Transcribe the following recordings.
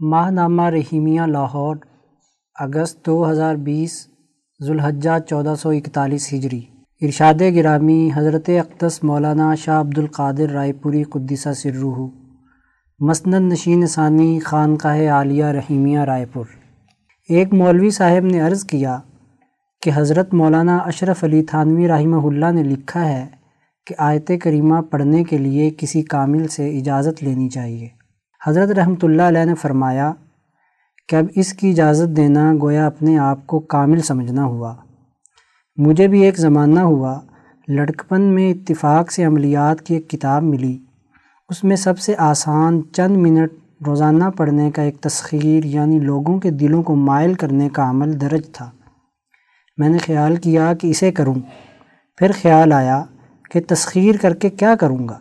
ماہ نامہ رحیمیہ لاہور، اگست دو ہزار بیس، ذوالحجہ چودہ سو اکتالیس ہجری۔ ارشاد گرامی، حضرت اقدس مولانا شاہ عبد القادر رائے پوری قدسہ سرروح مسند نشین ثانی، خانقاہ عالیہ رحیمیہ رائے پور۔ ایک مولوی صاحب نے عرض کیا کہ حضرت مولانا اشرف علی تھانوی رحمہ اللہ نے لکھا ہے کہ آیت کریمہ پڑھنے کے لیے کسی کامل سے اجازت لینی چاہیے۔ حضرت رحمۃ اللہ علیہ نے فرمایا کہ اب اس کی اجازت دینا گویا اپنے آپ کو کامل سمجھنا ہوا۔ مجھے بھی ایک زمانہ ہوا، لڑکپن میں اتفاق سے عملیات کی ایک کتاب ملی۔ اس میں سب سے آسان چند منٹ روزانہ پڑھنے کا ایک تسخیر یعنی لوگوں کے دلوں کو مائل کرنے کا عمل درج تھا۔ میں نے خیال کیا کہ اسے کروں۔ پھر خیال آیا کہ تسخیر کر کے کیا کروں گا؟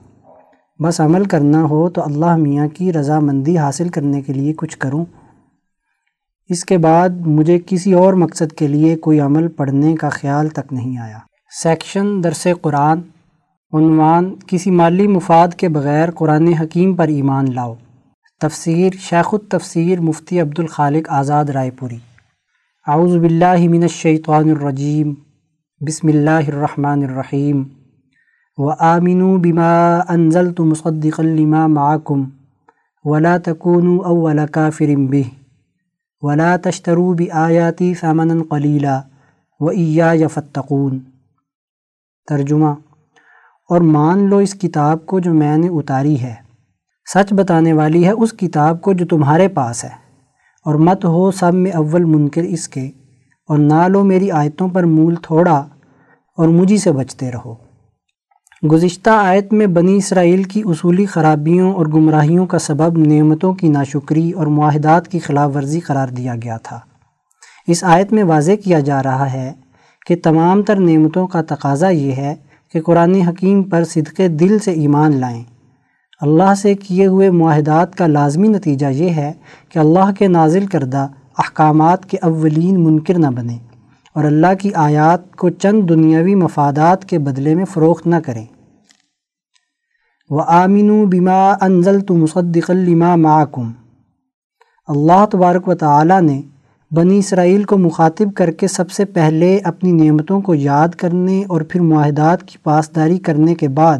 بس عمل کرنا ہو تو اللہ میاں کی رضامندی حاصل کرنے کے لیے کچھ کروں۔ اس کے بعد مجھے کسی اور مقصد کے لیے کوئی عمل پڑھنے کا خیال تک نہیں آیا۔ سیکشن درس قرآن۔ عنوان، کسی مالی مفاد کے بغیر قرآن حکیم پر ایمان لاؤ۔ تفسیر، شیخ التفسیر مفتی عبد الخالق آزاد رائے پوری۔ اعوذ باللہ من الشیطان الرجیم۔ بسم اللہ الرحمن الرحیم۔ وآمنوا بما أنزلت مصدقا لما معكم ولا تكونوا أول كافر به ولا تشتروا بآياتي ثمنا قليلا وإياي فاتقون۔ ترجمہ۔ اور مان لو اس کتاب کو جو میں نے اتاری ہے۔ سچ بتانے والی ہے اس کتاب کو جو تمہارے پاس ہے۔ اور مت ہو سب میں اول منکر اس کے۔ اور نہ لو میری آیتوں پر مول تھوڑا اور مجھی سے بچتے رہو۔ گزشتہ آیت میں بنی اسرائیل کی اصولی خرابیوں اور گمراہیوں کا سبب نعمتوں کی ناشکری اور معاہدات کی خلاف ورزی قرار دیا گیا تھا۔ اس آیت میں واضح کیا جا رہا ہے کہ تمام تر نعمتوں کا تقاضا یہ ہے کہ قرآن حکیم پر صدق دل سے ایمان لائیں۔ اللہ سے کیے ہوئے معاہدات کا لازمی نتیجہ یہ ہے کہ اللہ کے نازل کردہ احکامات کے اولین منکر نہ بنیں۔ اور اللہ کی آیات کو چند دنیاوی مفادات کے بدلے میں فروخت نہ کریں۔ و آمین و بیما انزل تو مصدق الما معکم اللہ تبارک و تعالی نے بنی اسرائیل کو مخاطب کر کے سب سے پہلے اپنی نعمتوں کو یاد کرنے اور پھر معاہدات کی پاسداری کرنے کے بعد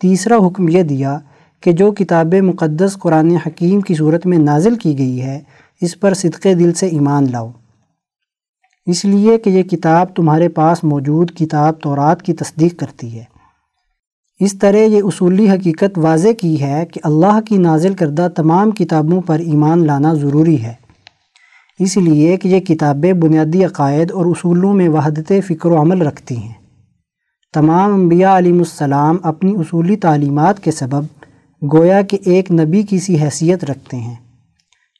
تیسرا حکم یہ دیا کہ جو کتاب مقدس قرآن حکیم کی صورت میں نازل کی گئی ہے، اس پر صدقے دل سے ایمان لاؤ۔ اس لیے کہ یہ کتاب تمہارے پاس موجود کتاب تورات کی تصدیق کرتی ہے۔ اس طرح یہ اصولی حقیقت واضح کی ہے کہ اللہ کی نازل کردہ تمام کتابوں پر ایمان لانا ضروری ہے۔ اس لیے کہ یہ کتابیں بنیادی عقائد اور اصولوں میں وحدت فکر و عمل رکھتی ہیں۔ تمام انبیاء علیہ السلام اپنی اصولی تعلیمات کے سبب گویا کہ ایک نبی کی سی حیثیت رکھتے ہیں۔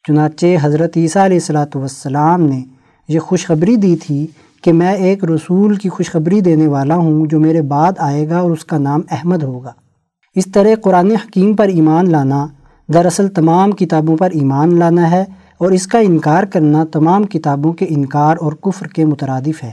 چنانچہ حضرت عیسیٰ علیہ السلاۃ والسلام نے یہ خوشخبری دی تھی کہ میں ایک رسول کی خوشخبری دینے والا ہوں جو میرے بعد آئے گا اور اس کا نام احمد ہوگا۔ اس طرح قرآن حکیم پر ایمان لانا، دراصل تمام کتابوں پر ایمان لانا ہے اور اس کا انکار کرنا تمام کتابوں کے انکار اور کفر کے مترادف ہے۔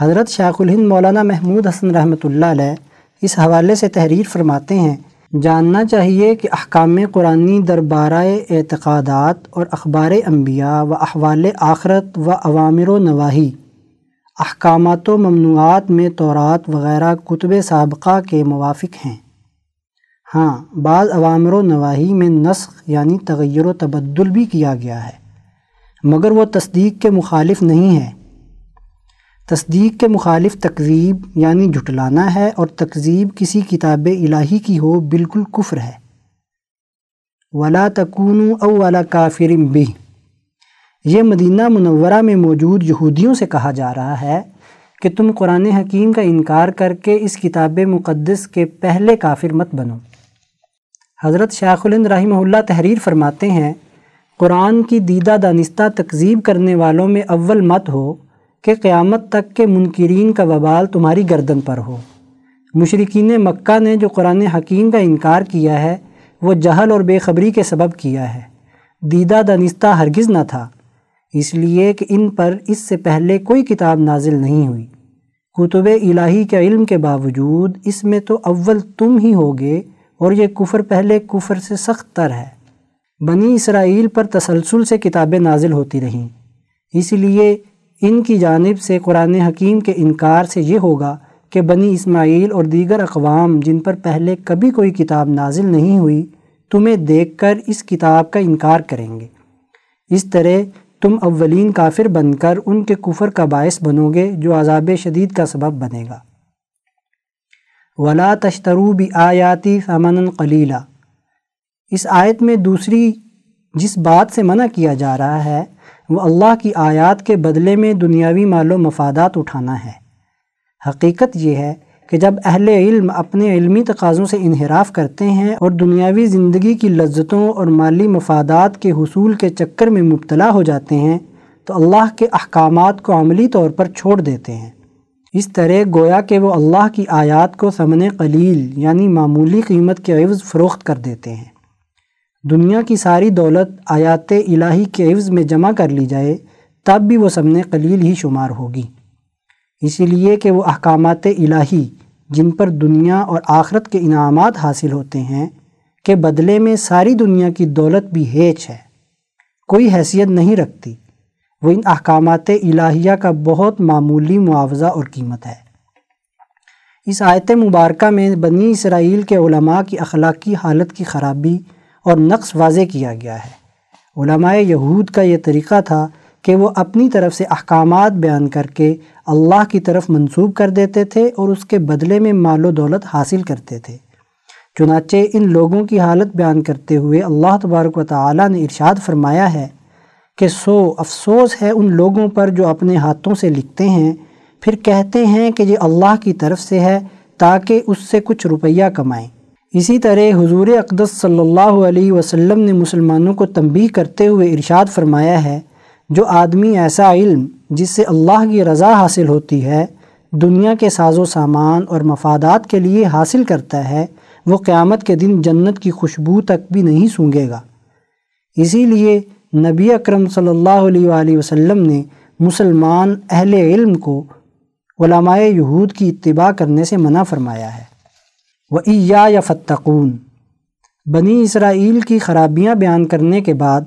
حضرت شیخ الہند مولانا محمود حسن رحمۃ اللہ علیہ اس حوالے سے تحریر فرماتے ہیں جاننا چاہیے کہ احکام قرآنی دربارہ اعتقادات اور اخبار انبیاء و احوال آخرت و عوامر و نواحی احکامات و ممنوعات میں تورات وغیرہ کتب سابقہ کے موافق ہیں۔ ہاں بعض عوامر و نواحی میں نسخ یعنی تغیر و تبدل بھی کیا گیا ہے، مگر وہ تصدیق کے مخالف نہیں ہے۔ تصدیق کے مخالف تقزیب یعنی جھٹلانا ہے اور تقزیب کسی کتاب الہی کی ہو بالکل کفر ہے۔ ولا تکون او ولا بھی یہ مدینہ منورہ میں موجود یہودیوں سے کہا جا رہا ہے کہ تم قرآن حکیم کا انکار کر کے اس کتاب مقدس کے پہلے کافر مت بنو۔ حضرت شیخ الند رحمہ اللہ تحریر فرماتے ہیں، قرآن کی دیدہ دانستہ تقزیب کرنے والوں میں اول مت ہو۔ کہ قیامت تک کے منکرین کا وبال تمہاری گردن پر ہو۔ مشرقین مکہ نے جو قرآن حکیم کا انکار کیا ہے، وہ جہل اور بے خبری کے سبب کیا ہے۔ دیدہ دنستہ ہرگز نہ تھا۔ اس لیے کہ ان پر اس سے پہلے کوئی کتاب نازل نہیں ہوئی۔ کتب الہی کے علم کے باوجود اس میں تو اول تم ہی ہوگے اور یہ کفر پہلے کفر سے سخت تر ہے۔ بنی اسرائیل پر تسلسل سے کتابیں نازل ہوتی رہیں۔ اس لیے ان کی جانب سے قرآن حکیم کے انکار سے یہ ہوگا کہ بنی اسماعیل اور دیگر اقوام جن پر پہلے کبھی کوئی کتاب نازل نہیں ہوئی، تمہیں دیکھ کر اس کتاب کا انکار کریں گے۔ اس طرح تم اولین کافر بن کر ان کے کفر کا باعث بنو گے جو عذاب شدید کا سبب بنے گا۔ ولا تشترو بھی آیاتی فمن قلیلہ اس آیت میں دوسری جس بات سے منع کیا جا رہا ہے وہ اللہ کی آیات کے بدلے میں دنیاوی مال و مفادات اٹھانا ہے۔ حقیقت یہ ہے کہ جب اہل علم اپنے علمی تقاضوں سے انحراف کرتے ہیں اور دنیاوی زندگی کی لذتوں اور مالی مفادات کے حصول کے چکر میں مبتلا ہو جاتے ہیں، تو اللہ کے احکامات کو عملی طور پر چھوڑ دیتے ہیں۔ اس طرح گویا کہ وہ اللہ کی آیات کو سمن قلیل یعنی معمولی قیمت کے عوض فروخت کر دیتے ہیں۔ دنیا کی ساری دولت آیات الہی کے عوض میں جمع کر لی جائے، تب بھی وہ سمن قلیل ہی شمار ہوگی۔ اسی لیے کہ وہ احکامات الہی، جن پر دنیا اور آخرت کے انعامات حاصل ہوتے ہیں کہ بدلے میں ساری دنیا کی دولت بھی ہیچ ہے۔ کوئی حیثیت نہیں رکھتی۔ وہ ان احکامات الہیہ کا بہت معمولی معاوضہ اور قیمت ہے۔ اس آیت مبارکہ میں بنی اسرائیل کے علماء کی اخلاقی حالت کی خرابی اور نقص واضح کیا گیا ہے۔ علماء یہود کا یہ طریقہ تھا کہ وہ اپنی طرف سے احکامات بیان کر کے اللہ کی طرف منسوب کر دیتے تھے اور اس کے بدلے میں مال و دولت حاصل کرتے تھے۔ چنانچہ ان لوگوں کی حالت بیان کرتے ہوئے اللہ تبارک و تعالیٰ نے ارشاد فرمایا ہے کہ سو افسوس ہے ان لوگوں پر جو اپنے ہاتھوں سے لکھتے ہیں، پھر کہتے ہیں کہ یہ اللہ کی طرف سے ہے تاکہ اس سے کچھ روپیہ کمائیں۔ اسی طرح حضور اقدس صلی اللہ علیہ وسلم نے مسلمانوں کو تنبیہ کرتے ہوئے ارشاد فرمایا ہے، جو آدمی ایسا علم جس سے اللہ کی رضا حاصل ہوتی ہے، دنیا کے ساز و سامان اور مفادات کے لیے حاصل کرتا ہے، وہ قیامت کے دن جنت کی خوشبو تک بھی نہیں سونگے گا۔ اسی لیے نبی اکرم صلی اللہ علیہ وآلہ وسلم نے مسلمان اہل علم کو علماء یہود کی اتباع کرنے سے منع فرمایا ہے۔ وہ یا فتقون بنی اسرائیل کی خرابیاں بیان کرنے کے بعد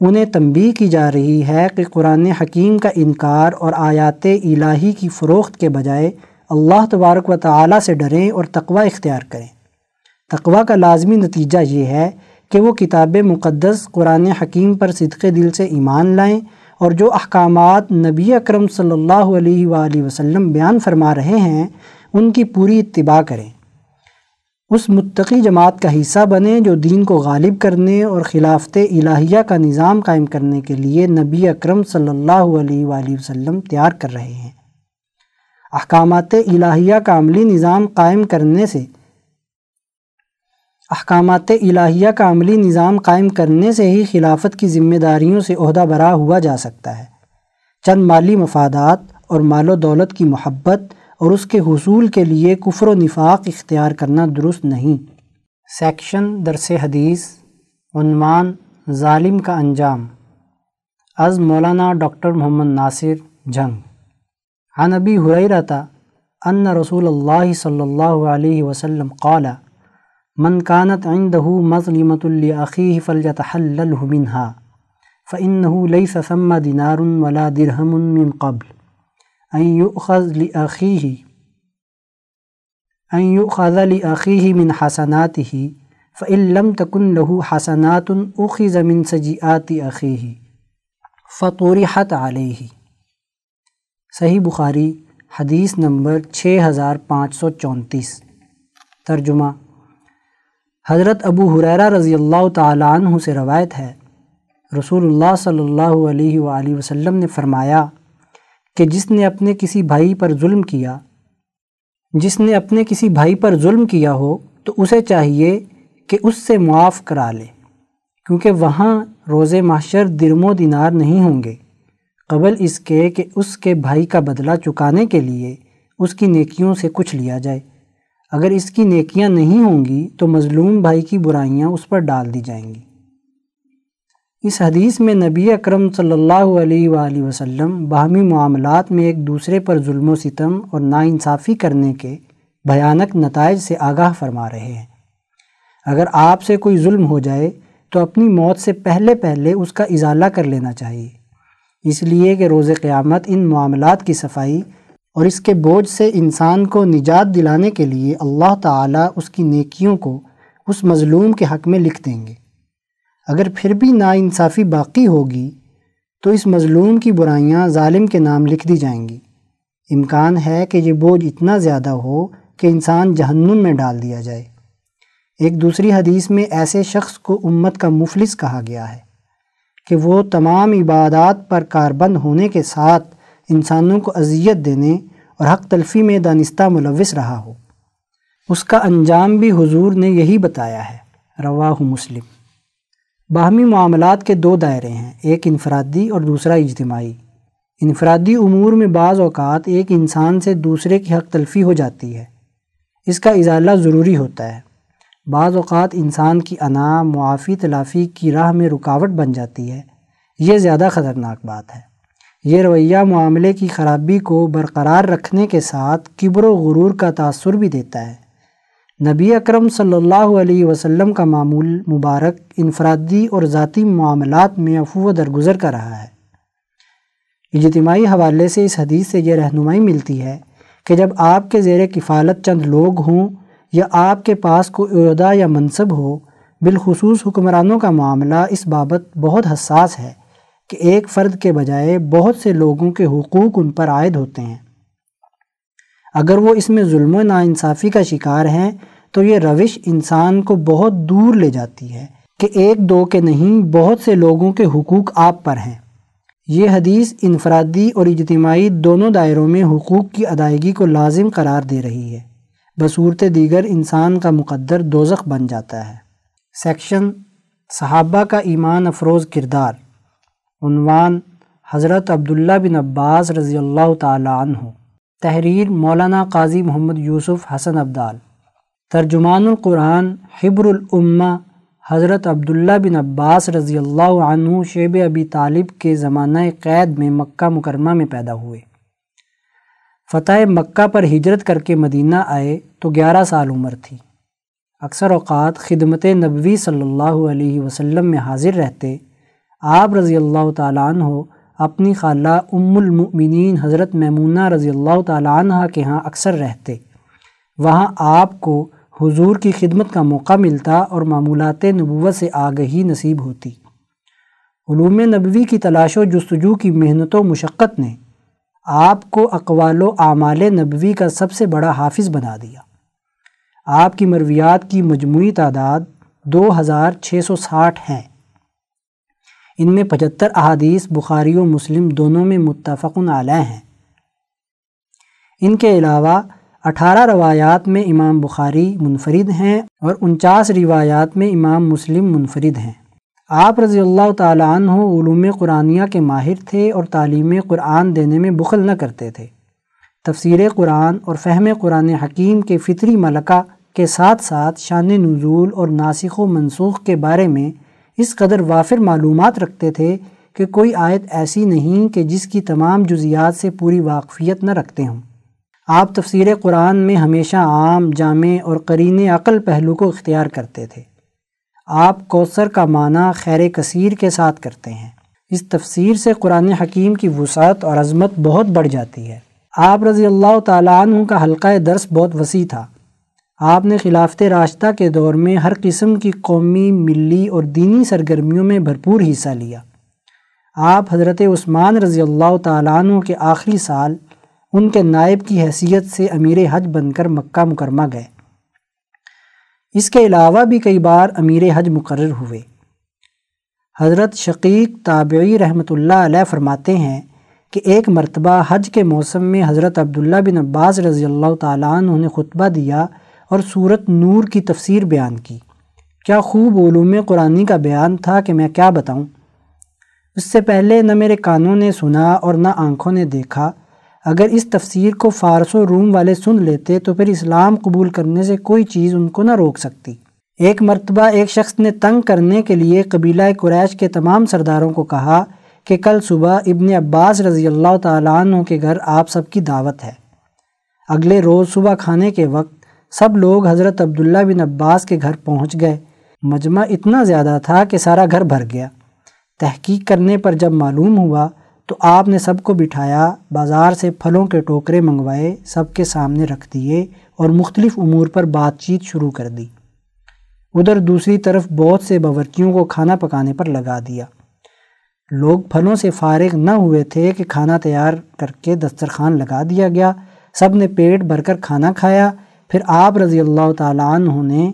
انہیں تنبیہ کی جا رہی ہے کہ قرآن حکیم کا انکار اور آیات الہی کی فروخت کے بجائے اللہ تبارک و تعالیٰ سے ڈریں اور تقوی اختیار کریں۔ تقوی کا لازمی نتیجہ یہ ہے کہ وہ کتاب مقدس قرآن حکیم پر صدق دل سے ایمان لائیں اور جو احکامات نبی اکرم صلی اللہ علیہ وآلہ وسلم بیان فرما رہے ہیں ان کی پوری اتباع کریں۔ اس متقی جماعت کا حصہ بنے جو دین کو غالب کرنے اور خلافت الہیہ کا نظام قائم کرنے کے لیے نبی اکرم صلی اللہ علیہ وآلہ وسلم تیار کر رہے ہیں۔ احکامات الہیہ کا عملی نظام قائم کرنے سے احکامات الہیہ کا عملی نظام قائم کرنے سے ہی خلافت کی ذمہ داریوں سے عہدہ برا ہوا جا سکتا ہے۔ چند مالی مفادات اور مال و دولت کی محبت اور اس کے حصول کے لیے کفر و نفاق اختیار کرنا درست نہیں۔ سیکشن درس حدیث، عنوان ظالم کا انجام۔ از مولانا ڈاکٹر محمد ناصر، جنگ۔ عن ابی حریرتا ان رسول اللہ صلی اللہ علیہ وسلم قال، من كانت عنده مظلمة لأخيه فليتحلله منها فإنه ليس ثم دينار ولا درهم من قبل. يؤخذ لأخيه ان يؤخذ لأخيه من حسناته، فإن لم تكن له حسنات أخذ من سجئات أخيه، فطرحت عليه. صحیح بخاری حدیث نمبر 6534 ترجمہ حضرت ابو حریرہ رضی اللہ تعالیٰ عنہ سے روایت ہے۔ رسول اللہ صلی اللہ علیہ وآلہ وسلم نے فرمایا کہ جس نے اپنے کسی بھائی پر ظلم کیا، جس نے اپنے کسی بھائی پر ظلم کیا ہو، تو اسے چاہیے کہ اس سے معاف کرا لے، کیونکہ وہاں روز معاشر درم و دینار نہیں ہوں گے۔ قبل اس کے کہ اس کے بھائی کا بدلہ چکانے کے لیے اس کی نیکیوں سے کچھ لیا جائے۔ اگر اس کی نیکیاں نہیں ہوں گی، تو مظلوم بھائی کی برائیاں اس پر ڈال دی جائیں گی۔ اس حدیث میں نبی اکرم صلی اللہ علیہ وآلہ وسلم باہمی معاملات میں ایک دوسرے پر ظلم و ستم اور ناانصافی کرنے کے بھیانک نتائج سے آگاہ فرما رہے ہیں۔ اگر آپ سے کوئی ظلم ہو جائے تو اپنی موت سے پہلے پہلے اس کا ازالہ کر لینا چاہیے۔ اس لیے کہ روز قیامت ان معاملات کی صفائی اور اس کے بوجھ سے انسان کو نجات دلانے کے لیے اللہ تعالیٰ اس کی نیکیوں کو اس مظلوم کے حق میں لکھ دیں گے۔ اگر پھر بھی ناانصافی باقی ہوگی، تو اس مظلوم کی برائیاں ظالم کے نام لکھ دی جائیں گی۔ امکان ہے کہ یہ بوجھ اتنا زیادہ ہو کہ انسان جہنم میں ڈال دیا جائے۔ ایک دوسری حدیث میں ایسے شخص کو امت کا مفلس کہا گیا ہے کہ وہ تمام عبادات پر کاربند ہونے کے ساتھ انسانوں کو اذیت دینے اور حق تلفی میں دانستہ ملوث رہا ہو۔ اس کا انجام بھی حضور نے یہی بتایا ہے۔ رواہ مسلم۔ باہمی معاملات کے دو دائرے ہیں، ایک انفرادی اور دوسرا اجتماعی۔ انفرادی امور میں بعض اوقات ایک انسان سے دوسرے کی حق تلفی ہو جاتی ہے۔ اس کا ازالہ ضروری ہوتا ہے۔ بعض اوقات انسان کی انا، معافی، تلافی کی راہ میں رکاوٹ بن جاتی ہے۔ یہ زیادہ خطرناک بات ہے۔ یہ رویہ معاملے کی خرابی کو برقرار رکھنے کے ساتھ کبر و غرور کا تاثر بھی دیتا ہے۔ نبی اکرم صلی اللہ علیہ وسلم کا معمول مبارک انفرادی اور ذاتی معاملات میں افو و درگزر کا رہا ہے۔ اجتماعی حوالے سے اس حدیث سے یہ رہنمائی ملتی ہے کہ جب آپ کے زیر کفالت چند لوگ ہوں یا آپ کے پاس کوئی عہدہ یا منصب ہو، بالخصوص حکمرانوں کا معاملہ اس بابت بہت حساس ہے کہ ایک فرد کے بجائے بہت سے لوگوں کے حقوق ان پر عائد ہوتے ہیں۔ اگر وہ اس میں ظلم و ناانصافی کا شکار ہیں، تو یہ روش انسان کو بہت دور لے جاتی ہے کہ ایک دو کے نہیں، بہت سے لوگوں کے حقوق آپ پر ہیں۔ یہ حدیث انفرادی اور اجتماعی دونوں دائروں میں حقوق کی ادائیگی کو لازم قرار دے رہی ہے۔ بصورت دیگر انسان کا مقدر دوزخ بن جاتا ہے۔ سیکشن صحابہ کا ایمان افروز کردار۔ عنوان حضرت عبداللہ بن عباس رضی اللہ تعالیٰ عنہ۔ تحریر مولانا قاضی محمد یوسف حسن عبدال ترجمان القرآن حبر الامہ حضرت عبداللہ بن عباس رضی اللہ عنہ شیب ابی طالب کے زمانہ قید میں مکہ مکرمہ میں پیدا ہوئے۔ فتح مکہ پر ہجرت کر کے مدینہ آئے تو گیارہ سال عمر تھی۔ اکثر اوقات خدمت نبوی صلی اللہ علیہ وسلم میں حاضر رہتے، آپ رضی اللہ تعالیٰ عنہ اپنی خالہ ام المؤمنین حضرت میمونہ رضی اللہ تعالیٰ عنہ کے ہاں اکثر رہتے۔ وہاں آپ کو حضور کی خدمت کا موقع ملتا اور معمولات نبوت سے آگہی نصیب ہوتی۔ علوم نبوی کی تلاش و جستجو کی محنت و مشقت نے آپ کو اقوال و اعمال نبوی کا سب سے بڑا حافظ بنا دیا۔ آپ کی مرویات کی مجموعی تعداد دو ہزار چھ سو ساٹھ ہیں۔ ان میں پچہتر احادیث بخاری و مسلم دونوں میں متفق علیہ ہیں۔ ان کے علاوہ اٹھارہ روایات میں امام بخاری منفرد ہیں اور انچاس روایات میں امام مسلم منفرد ہیں۔ آپ رضی اللہ تعالیٰ عنہ علوم قرآنیہ کے ماہر تھے اور تعلیم قرآن دینے میں بخل نہ کرتے تھے۔ تفسیر قرآن اور فہم قرآن حکیم کے فطری ملکہ کے ساتھ ساتھ شان نزول اور ناسخ و منسوخ کے بارے میں اس قدر وافر معلومات رکھتے تھے کہ کوئی آیت ایسی نہیں کہ جس کی تمام جزیات سے پوری واقفیت نہ رکھتے ہوں۔ آپ تفسیر قرآن میں ہمیشہ عام، جامع اور قرین عقل پہلو کو اختیار کرتے تھے۔ آپ کوثر کا معنی خیر کثیر کے ساتھ کرتے ہیں۔ اس تفسیر سے قرآن حکیم کی وسعت اور عظمت بہت بڑھ جاتی ہے۔ آپ رضی اللہ تعالیٰ عنہ کا حلقہ درس بہت وسیع تھا۔ آپ نے خلافت راشتہ کے دور میں ہر قسم کی قومی، ملی اور دینی سرگرمیوں میں بھرپور حصہ لیا۔ آپ حضرت عثمان رضی اللہ تعالیٰ عنہ کے آخری سال ان کے نائب کی حیثیت سے امیر حج بن کر مکہ مکرمہ گئے۔ اس کے علاوہ بھی کئی بار امیر حج مقرر ہوئے۔ حضرت شقیق تابعی رحمۃ اللہ علیہ فرماتے ہیں کہ ایک مرتبہ حج کے موسم میں حضرت عبداللہ بن عباس رضی اللہ تعالیٰ عنہ نے خطبہ دیا اور صورت نور کی تفسیر بیان کی۔ کیا خوب علوم قرآنی کا بیان تھا کہ میں کیا بتاؤں؟ اس سے پہلے نہ میرے کانوں نے سنا اور نہ آنکھوں نے دیکھا۔ اگر اس تفسیر کو فارس و روم والے سن لیتے تو پھر اسلام قبول کرنے سے کوئی چیز ان کو نہ روک سکتی۔ ایک مرتبہ ایک شخص نے تنگ کرنے کے لیے قبیلہ قریش کے تمام سرداروں کو کہا کہ کل صبح ابن عباس رضی اللہ تعالیٰ عنہ کے گھر آپ سب کی دعوت ہے۔ اگلے روز صبح کھانے کے وقت سب لوگ حضرت عبداللہ بن عباس کے گھر پہنچ گئے۔ مجمع اتنا زیادہ تھا کہ سارا گھر بھر گیا۔ تحقیق کرنے پر جب معلوم ہوا تو آپ نے سب کو بٹھایا، بازار سے پھلوں کے ٹوکرے منگوائے، سب کے سامنے رکھ دیے اور مختلف امور پر بات چیت شروع کر دی۔ ادھر دوسری طرف بہت سے باورچیوں کو کھانا پکانے پر لگا دیا۔ لوگ پھلوں سے فارغ نہ ہوئے تھے کہ کھانا تیار کر کے دسترخوان لگا دیا گیا۔ سب نے پیٹ بھر کر کھانا کھایا۔ پھر آپ رضی اللہ تعالیٰ عنہ نے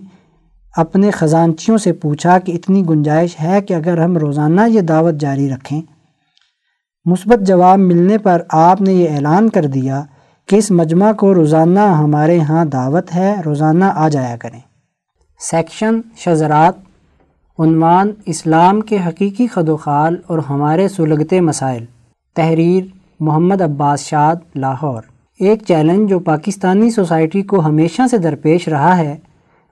اپنے خزانچیوں سے پوچھا کہ اتنی گنجائش ہے کہ اگر ہم روزانہ یہ دعوت جاری رکھیں۔ مثبت جواب ملنے پر آپ نے یہ اعلان کر دیا کہ اس مجمع کو روزانہ ہمارے ہاں دعوت ہے، روزانہ آ جایا کریں۔ سیکشن شزرات عنوان اسلام کے حقیقی خد و خال اور ہمارے سلگتے مسائل۔ تحریر محمد عباس شاد، لاہور۔ ایک چیلنج جو پاکستانی سوسائٹی کو ہمیشہ سے درپیش رہا ہے،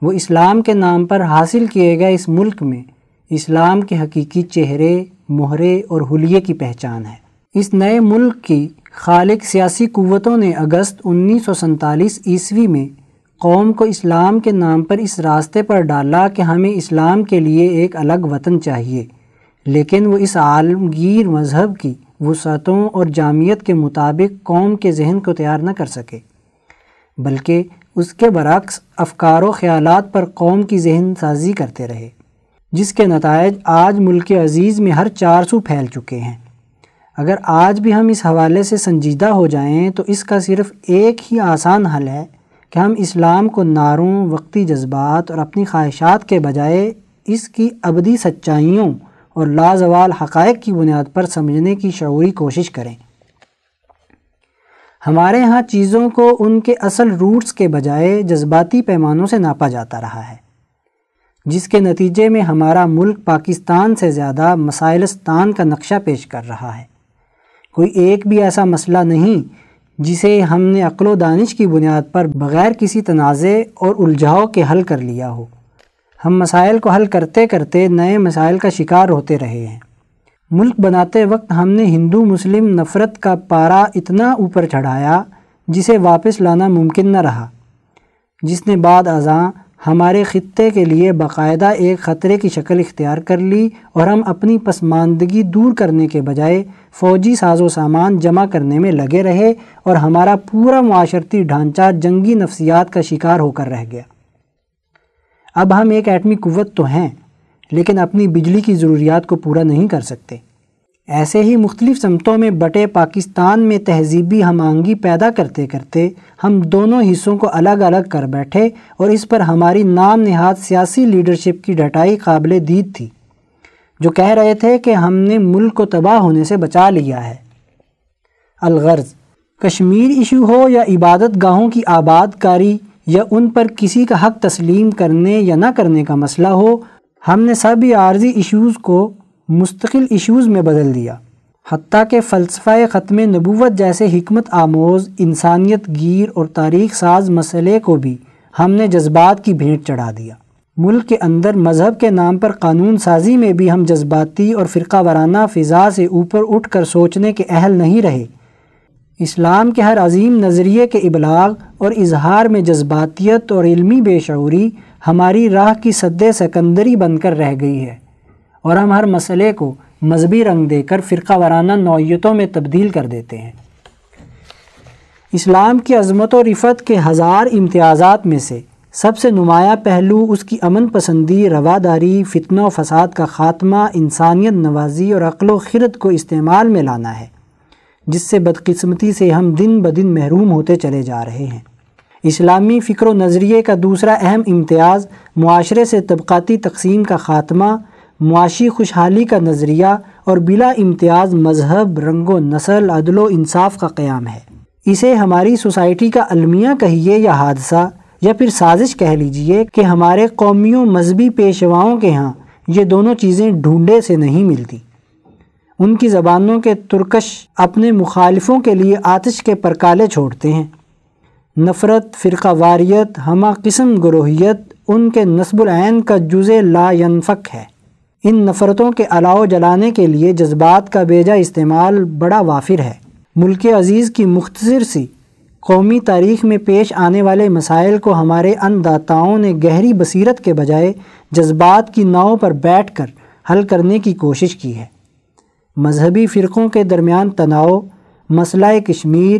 وہ اسلام کے نام پر حاصل کیے گئے اس ملک میں اسلام کے حقیقی چہرے، مہرے اور حلیے کی پہچان ہے۔ اس نئے ملک کی خالق سیاسی قوتوں نے اگست انیس سو سنتالیس عیسوی میں قوم کو اسلام کے نام پر اس راستے پر ڈالا کہ ہمیں اسلام کے لیے ایک الگ وطن چاہیے، لیکن وہ اس عالمگیر مذہب کی وسعتوں اور جامعت کے مطابق قوم کے ذہن کو تیار نہ کر سکے، بلکہ اس کے برعکس افکار و خیالات پر قوم کی ذہن سازی کرتے رہے، جس کے نتائج آج ملک عزیز میں ہر چار سو پھیل چکے ہیں۔ اگر آج بھی ہم اس حوالے سے سنجیدہ ہو جائیں تو اس کا صرف ایک ہی آسان حل ہے کہ ہم اسلام کو ناروں، وقتی جذبات اور اپنی خواہشات کے بجائے اس کی ابدی سچائیوں اور لازوال حقائق کی بنیاد پر سمجھنے کی شعوری کوشش کریں۔ ہمارے ہاں چیزوں کو ان کے اصل روٹس کے بجائے جذباتی پیمانوں سے ناپا جاتا رہا ہے، جس کے نتیجے میں ہمارا ملک پاکستان سے زیادہ مسائلستان کا نقشہ پیش کر رہا ہے۔ کوئی ایک بھی ایسا مسئلہ نہیں جسے ہم نے عقل و دانش کی بنیاد پر بغیر کسی تنازع اور الجھاؤ کے حل کر لیا ہو۔ ہم مسائل کو حل کرتے کرتے نئے مسائل کا شکار ہوتے رہے ہیں۔ ملک بناتے وقت ہم نے ہندو، مسلم نفرت کا پارا اتنا اوپر چڑھایا جسے واپس لانا ممکن نہ رہا۔ جس نے بعد ازاں ہمارے خطے کے لیے باقاعدہ ایک خطرے کی شکل اختیار کر لی اور ہم اپنی پسماندگی دور کرنے کے بجائے فوجی ساز و سامان جمع کرنے میں لگے رہے اور ہمارا پورا معاشرتی ڈھانچہ جنگی نفسیات کا شکار ہو کر رہ گیا۔ اب ہم ایک ایٹمی قوت تو ہیں، لیکن اپنی بجلی کی ضروریات کو پورا نہیں کر سکتے۔ ایسے ہی مختلف سمتوں میں بٹے پاکستان میں تہذیبی ہم آہنگی پیدا کرتے کرتے ہم دونوں حصوں کو الگ الگ کر بیٹھے اور اس پر ہماری نام نہاد سیاسی لیڈرشپ کی ڈھٹائی قابل دید تھی، جو کہہ رہے تھے کہ ہم نے ملک کو تباہ ہونے سے بچا لیا ہے۔ الغرض، کشمیر ایشو ہو یا عبادت گاہوں کی آباد کاری یا ان پر کسی کا حق تسلیم کرنے یا نہ کرنے کا مسئلہ ہو، ہم نے سبھی عارضی ایشوز کو مستقل ایشوز میں بدل دیا۔ حتیٰ کہ فلسفہ ختم نبوت جیسے حکمت آموز، انسانیت گیر اور تاریخ ساز مسئلے کو بھی ہم نے جذبات کی بھینٹ چڑھا دیا۔ ملک کے اندر مذہب کے نام پر قانون سازی میں بھی ہم جذباتی اور فرقہ وارانہ فضا سے اوپر اٹھ کر سوچنے کے اہل نہیں رہے۔ اسلام کے ہر عظیم نظریے کے ابلاغ اور اظہار میں جذباتیت اور علمی بے شعوری ہماری راہ کی صد سکندری بن کر رہ گئی ہے اور ہم ہر مسئلے کو مذہبی رنگ دے کر فرقہ وارانہ نوعیتوں میں تبدیل کر دیتے ہیں۔ اسلام کی عظمت و رفت کے ہزار امتیازات میں سے سب سے نمایاں پہلو اس کی امن پسندی، رواداری، فتنہ و فساد کا خاتمہ، انسانیت نوازی اور عقل و خرد کو استعمال میں لانا ہے۔ جس سے بدقسمتی سے ہم دن بدن محروم ہوتے چلے جا رہے ہیں۔ اسلامی فکر و نظریے کا دوسرا اہم امتیاز معاشرے سے طبقاتی تقسیم کا خاتمہ، معاشی خوشحالی کا نظریہ اور بلا امتیاز مذہب، رنگ و نسل، عدل و انصاف کا قیام ہے۔ اسے ہماری سوسائٹی کا المیہ کہیے یا حادثہ، یا پھر سازش کہہ لیجیے کہ ہمارے قومیوں مذہبی پیشواؤں کے ہاں یہ دونوں چیزیں ڈھونڈے سے نہیں ملتی۔ ان کی زبانوں کے ترکش اپنے مخالفوں کے لیے آتش کے پرکالے چھوڑتے ہیں۔ نفرت، فرقہ واریت، ہمہ قسم گروہیت، ان کے نصب العین کا جز لا ینفق ہے۔ ان نفرتوں کے علاؤ جلانے کے لیے جذبات کا بیجا استعمال بڑا وافر ہے۔ ملک عزیز کی مختصر سی قومی تاریخ میں پیش آنے والے مسائل کو ہمارے ان داتاؤں نے گہری بصیرت کے بجائے جذبات کی ناؤں پر بیٹھ کر حل کرنے کی کوشش کی ہے۔ مذہبی فرقوں کے درمیان تناؤ، مسئلہ کشمیر،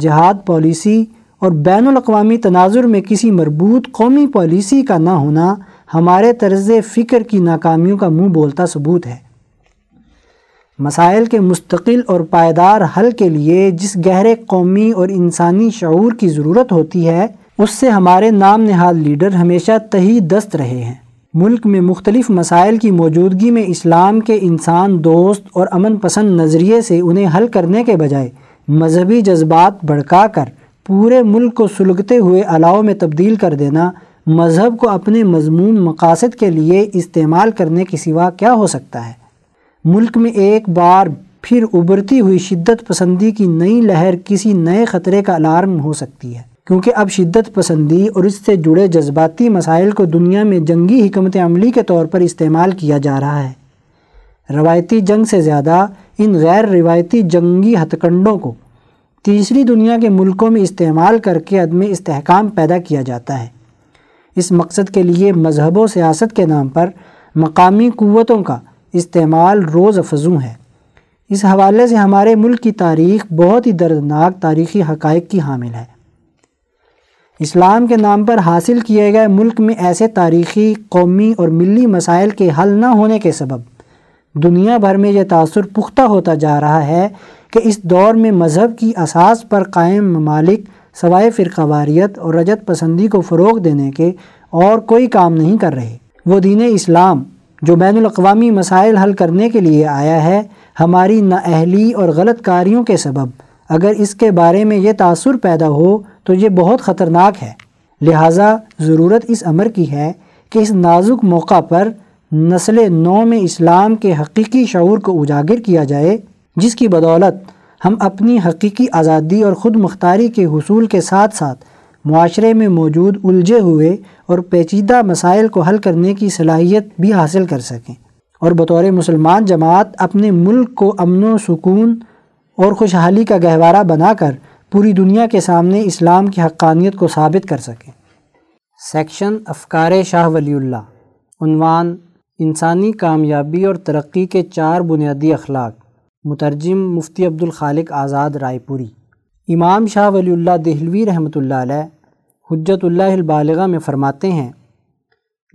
جہاد پالیسی اور بین الاقوامی تناظر میں کسی مربوط قومی پالیسی کا نہ ہونا ہمارے طرز فکر کی ناکامیوں کا منہ بولتا ثبوت ہے۔ مسائل کے مستقل اور پائیدار حل کے لیے جس گہرے قومی اور انسانی شعور کی ضرورت ہوتی ہے، اس سے ہمارے نام نہاد لیڈر ہمیشہ تہی دست رہے ہیں۔ ملک میں مختلف مسائل کی موجودگی میں اسلام کے انسان دوست اور امن پسند نظریے سے انہیں حل کرنے کے بجائے مذہبی جذبات بڑھکا کر پورے ملک کو سلگتے ہوئے علاؤ میں تبدیل کر دینا، مذہب کو اپنے مضمون مقاصد کے لیے استعمال کرنے کی سوا کیا ہو سکتا ہے؟ ملک میں ایک بار پھر ابھرتی ہوئی شدت پسندی کی نئی لہر کسی نئے خطرے کا الارم ہو سکتی ہے۔ کیونکہ اب شدت پسندی اور اس سے جڑے جذباتی مسائل کو دنیا میں جنگی حکمت عملی کے طور پر استعمال کیا جا رہا ہے۔ روایتی جنگ سے زیادہ ان غیر روایتی جنگی ہتھ کنڈوں کو تیسری دنیا کے ملکوں میں استعمال کر کے عدم استحکام پیدا کیا جاتا ہے۔ اس مقصد کے لیے مذہب و سیاست کے نام پر مقامی قوتوں کا استعمال روز افزوں ہے۔ اس حوالے سے ہمارے ملک کی تاریخ بہت ہی دردناک تاریخی حقائق کی حامل ہے۔ اسلام کے نام پر حاصل کیے گئے ملک میں ایسے تاریخی، قومی اور ملی مسائل کے حل نہ ہونے کے سبب دنیا بھر میں یہ تاثر پختہ ہوتا جا رہا ہے کہ اس دور میں مذہب کی اساس پر قائم ممالک، سوائے فرقہ واریت اور رجت پسندی کو فروغ دینے کے اور کوئی کام نہیں کر رہے۔ وہ دین اسلام، جو بین الاقوامی مسائل حل کرنے کے لیے آیا ہے، ہماری نااہلی اور غلط کاریوں کے سبب اگر اس کے بارے میں یہ تاثر پیدا ہو تو یہ بہت خطرناک ہے۔ لہٰذا ضرورت اس امر کی ہے کہ اس نازک موقع پر نسل نو میں اسلام کے حقیقی شعور کو اجاگر کیا جائے، جس کی بدولت ہم اپنی حقیقی آزادی اور خود مختاری کے حصول کے ساتھ ساتھ معاشرے میں موجود الجھے ہوئے اور پیچیدہ مسائل کو حل کرنے کی صلاحیت بھی حاصل کر سکیں۔ اور بطور مسلمان جماعت اپنے ملک کو امن و سکون اور خوشحالی کا گہوارہ بنا کر پوری دنیا کے سامنے اسلام کی حقانیت کو ثابت کر سکیں۔ سیکشن افکار شاہ ولی اللہ۔ عنوان انسانی کامیابی اور ترقی کے چار بنیادی اخلاق۔ مترجم مفتی عبدالخالق آزاد رائے پوری۔ امام شاہ ولی اللہ دہلوی رحمۃ اللہ علیہ حجت اللہ البالغہ میں فرماتے ہیں،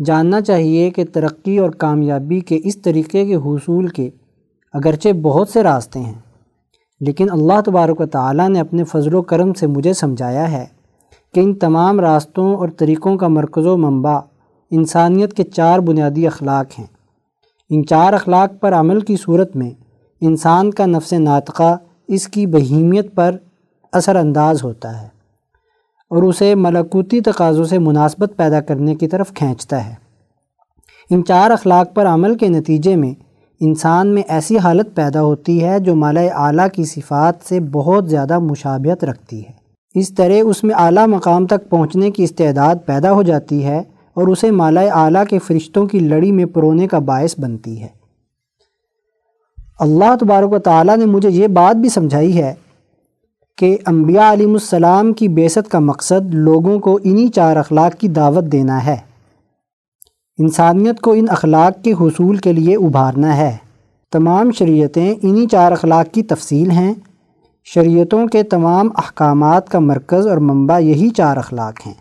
جاننا چاہیے کہ ترقی اور کامیابی کے اس طریقے کے حصول کے اگرچہ بہت سے راستے ہیں لیکن اللہ تبارک و تعالیٰ نے اپنے فضل و کرم سے مجھے سمجھایا ہے کہ ان تمام راستوں اور طریقوں کا مرکز و منبع انسانیت کے چار بنیادی اخلاق ہیں۔ ان چار اخلاق پر عمل کی صورت میں انسان کا نفس ناطقہ اس کی بہیمیت پر اثر انداز ہوتا ہے اور اسے ملکوتی تقاضوں سے مناسبت پیدا کرنے کی طرف کھینچتا ہے۔ ان چار اخلاق پر عمل کے نتیجے میں انسان میں ایسی حالت پیدا ہوتی ہے جو مالا اعلیٰ کی صفات سے بہت زیادہ مشابہت رکھتی ہے۔ اس طرح اس میں اعلیٰ مقام تک پہنچنے کی استعداد پیدا ہو جاتی ہے اور اسے مالا اعلیٰ کے فرشتوں کی لڑی میں پرونے کا باعث بنتی ہے۔ اللہ تبارک و تعالیٰ نے مجھے یہ بات بھی سمجھائی ہے کہ انبیاء علیہ السلام کی بیست کا مقصد لوگوں کو انہی چار اخلاق کی دعوت دینا ہے۔ انسانیت کو ان اخلاق کے حصول کے لیے ابھارنا ہے۔ تمام شریعتیں انہی چار اخلاق کی تفصیل ہیں۔ شریعتوں کے تمام احکامات کا مرکز اور منبع یہی چار اخلاق ہیں۔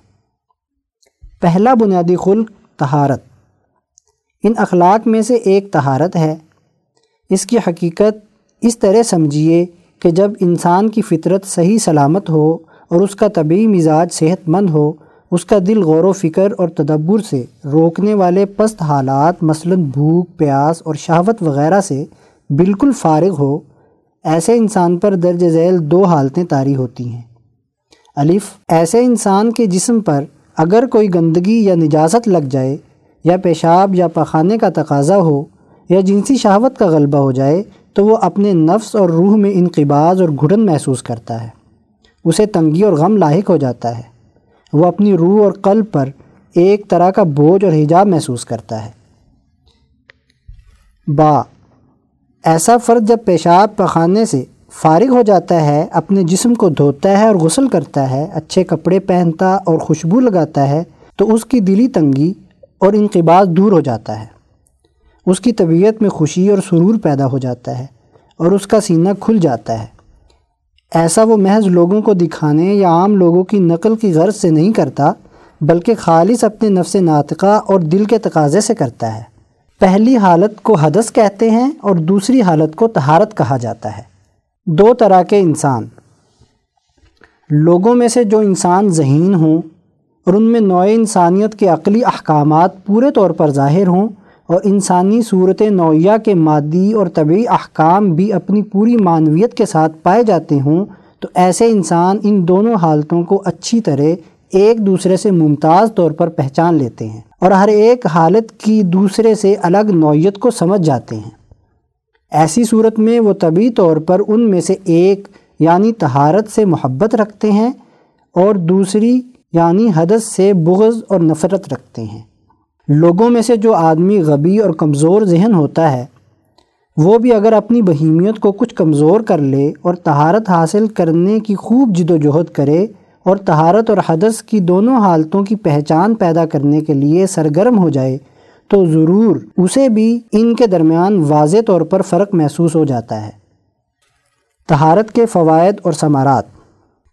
پہلا بنیادی خلق تہارت ان اخلاق میں سے ایک تہارت ہے۔ اس کی حقیقت اس طرح سمجھیے کہ جب انسان کی فطرت صحیح سلامت ہو اور اس کا طبعی مزاج صحت مند ہو اس کا دل غور و فکر اور تدبر سے روکنے والے پست حالات، مثلا بھوک، پیاس اور شہوت وغیرہ سے بالکل فارغ ہو، ایسے انسان پر درج ذیل دو حالتیں طاری ہوتی ہیں۔ الف، ایسے انسان کے جسم پر اگر کوئی گندگی یا نجاست لگ جائے یا پیشاب یا پخانے کا تقاضا ہو یا جنسی شہوت کا غلبہ ہو جائے، تو وہ اپنے نفس اور روح میں انقباز اور گھٹن محسوس کرتا ہے۔ اسے تنگی اور غم لاحق ہو جاتا ہے۔ وہ اپنی روح اور قلب پر ایک طرح کا بوجھ اور حجاب محسوس کرتا ہے۔ با، ایسا فرد جب پیشاب پخانے سے فارغ ہو جاتا ہے، اپنے جسم کو دھوتا ہے اور غسل کرتا ہے، اچھے کپڑے پہنتا اور خوشبو لگاتا ہے، تو اس کی دلی تنگی اور انقباض دور ہو جاتا ہے۔ اس کی طبیعت میں خوشی اور سرور پیدا ہو جاتا ہے اور اس کا سینہ کھل جاتا ہے۔ ایسا وہ محض لوگوں کو دکھانے یا عام لوگوں کی نقل کی غرض سے نہیں کرتا، بلکہ خالص اپنے نفس ناطقہ اور دل کے تقاضے سے کرتا ہے۔ پہلی حالت کو حدث کہتے ہیں اور دوسری حالت کو تہارت کہا جاتا ہے۔ دو طرح کے انسان۔ لوگوں میں سے جو انسان ذہین ہوں اور ان میں نوع انسانیت کے عقلی احکامات پورے طور پر ظاہر ہوں اور انسانی صورت نوعیہ کے مادی اور طبعی احکام بھی اپنی پوری معنویت کے ساتھ پائے جاتے ہوں، تو ایسے انسان ان دونوں حالتوں کو اچھی طرح ایک دوسرے سے ممتاز طور پر پہچان لیتے ہیں اور ہر ایک حالت کی دوسرے سے الگ نوعیت کو سمجھ جاتے ہیں۔ ایسی صورت میں وہ طبی طور پر ان میں سے ایک یعنی تہارت سے محبت رکھتے ہیں اور دوسری یعنی حدث سے بغض اور نفرت رکھتے ہیں۔ لوگوں میں سے جو آدمی غبی اور کمزور ذہن ہوتا ہے، وہ بھی اگر اپنی بہیمیت کو کچھ کمزور کر لے اور تہارت حاصل کرنے کی خوب جد و جہد کرے اور تہارت اور حدث کی دونوں حالتوں کی پہچان پیدا کرنے کے لیے سرگرم ہو جائے، تو ضرور اسے بھی ان کے درمیان واضح طور پر فرق محسوس ہو جاتا ہے۔ تہارت کے فوائد اور ثمارات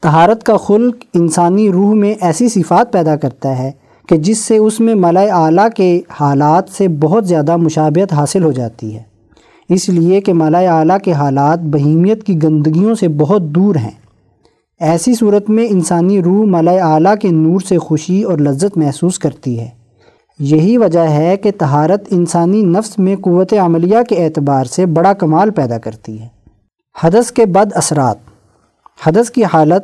تہارت کا خلق انسانی روح میں ایسی صفات پیدا کرتا ہے کہ جس سے اس میں ملائے اعلیٰ کے حالات سے بہت زیادہ مشابہت حاصل ہو جاتی ہے۔ اس لیے کہ ملائے اعلیٰ کے حالات بہیمیت کی گندگیوں سے بہت دور ہیں۔ ایسی صورت میں انسانی روح ملائے اعلیٰ کے نور سے خوشی اور لذت محسوس کرتی ہے۔ یہی وجہ ہے کہ تہارت انسانی نفس میں قوت عملیہ کے اعتبار سے بڑا کمال پیدا کرتی ہے۔ حدث کے بد اثرات۔ حدث کی حالت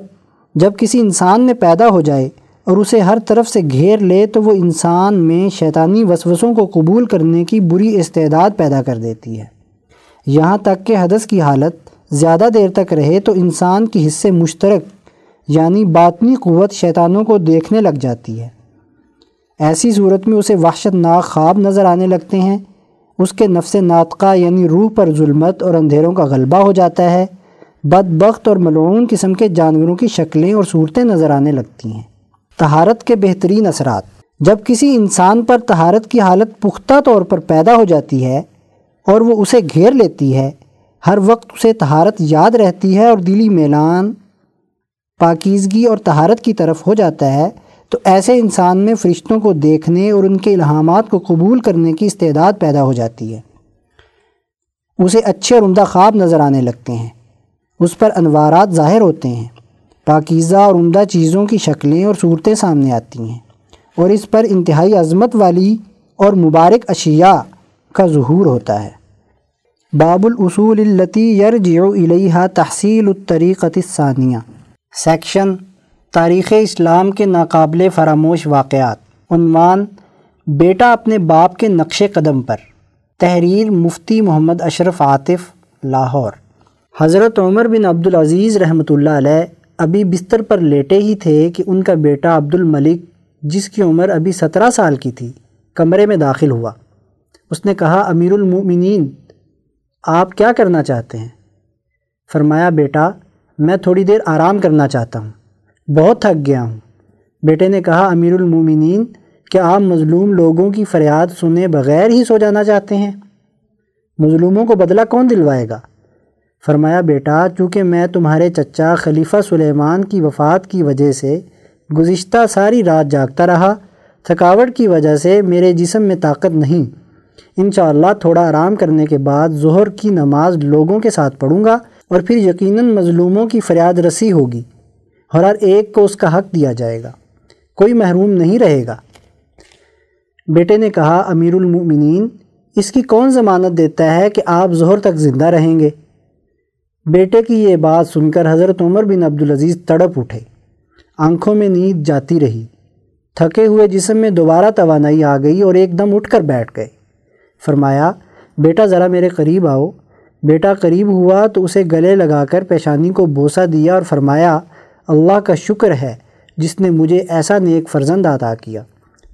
جب کسی انسان میں پیدا ہو جائے اور اسے ہر طرف سے گھیر لے تو وہ انسان میں شیطانی وسوسوں کو قبول کرنے کی بری استعداد پیدا کر دیتی ہے۔ یہاں تک کہ حدث کی حالت زیادہ دیر تک رہے تو انسان کی حصے مشترک یعنی باطنی قوت شیطانوں کو دیکھنے لگ جاتی ہے۔ ایسی صورت میں اسے وحشت ناک خواب نظر آنے لگتے ہیں۔ اس کے نفس ناطقہ یعنی روح پر ظلمت اور اندھیروں کا غلبہ ہو جاتا ہے۔ بد بخت اور ملعون قسم کے جانوروں کی شکلیں اور صورتیں نظر آنے لگتی ہیں۔ تہارت کے بہترین اثرات۔ جب کسی انسان پر تہارت کی حالت پختہ طور پر پیدا ہو جاتی ہے اور وہ اسے گھیر لیتی ہے، ہر وقت اسے تہارت یاد رہتی ہے اور دلی میلان، پاکیزگی اور تہارت کی طرف ہو جاتا ہے، تو ایسے انسان میں فرشتوں کو دیکھنے اور ان کے الہامات کو قبول کرنے کی استعداد پیدا ہو جاتی ہے۔ اسے اچھے اور عمدہ خواب نظر آنے لگتے ہیں۔ اس پر انوارات ظاہر ہوتے ہیں۔ پاکیزہ اور عمدہ چیزوں کی شکلیں اور صورتیں سامنے آتی ہیں اور اس پر انتہائی عظمت والی اور مبارک اشیاء کا ظہور ہوتا ہے۔ باب الاصول التی یرجع الیہا تحصیل الطریقت الثانیہ۔ سیکشن تاریخ اسلام کے ناقابل فراموش واقعات۔ عنوان بیٹا اپنے باپ کے نقش قدم پر۔ تحریر مفتی محمد اشرف عاطف، لاہور۔ حضرت عمر بن عبدالعزیز رحمۃ اللہ علیہ ابھی بستر پر لیٹے ہی تھے کہ ان کا بیٹا عبد الملک جس کی عمر ابھی سترہ سال کی تھی، کمرے میں داخل ہوا۔ اس نے کہا امیر المؤمنین آپ کیا کرنا چاہتے ہیں؟ فرمایا، بیٹا، میں تھوڑی دیر آرام کرنا چاہتا ہوں۔ بہت تھک گیا ہوں۔ بیٹے نے کہا امیر المومنین کیا آپ مظلوم لوگوں کی فریاد سنے بغیر ہی سو جانا چاہتے ہیں؟ مظلوموں کو بدلہ کون دلوائے گا؟ فرمایا، بیٹا، چونکہ میں تمہارے چچا خلیفہ سلیمان کی وفات کی وجہ سے گزشتہ ساری رات جاگتا رہا، تھکاوٹ کی وجہ سے میرے جسم میں طاقت نہیں۔ انشاءاللہ تھوڑا آرام کرنے کے بعد ظہر کی نماز لوگوں کے ساتھ پڑھوں گا اور پھر یقیناً مظلوموں کی فریاد رسی ہوگی اور ہر ایک کو اس کا حق دیا جائے گا۔ کوئی محروم نہیں رہے گا۔ بیٹے نے کہا امیر المؤمنین اس کی کون ضمانت دیتا ہے کہ آپ ظہر تک زندہ رہیں گے؟ بیٹے کی یہ بات سن کر حضرت عمر بن عبدالعزیز تڑپ اٹھے۔ آنکھوں میں نیند جاتی رہی۔ تھکے ہوئے جسم میں دوبارہ توانائی آ گئی اور ایک دم اٹھ کر بیٹھ گئے۔ فرمایا، بیٹا، ذرا میرے قریب آؤ۔ بیٹا قریب ہوا تو اسے گلے لگا کر پیشانی کو بوسہ دیا اور فرمایا، اللہ کا شکر ہے جس نے مجھے ایسا نیک فرزند عطا کیا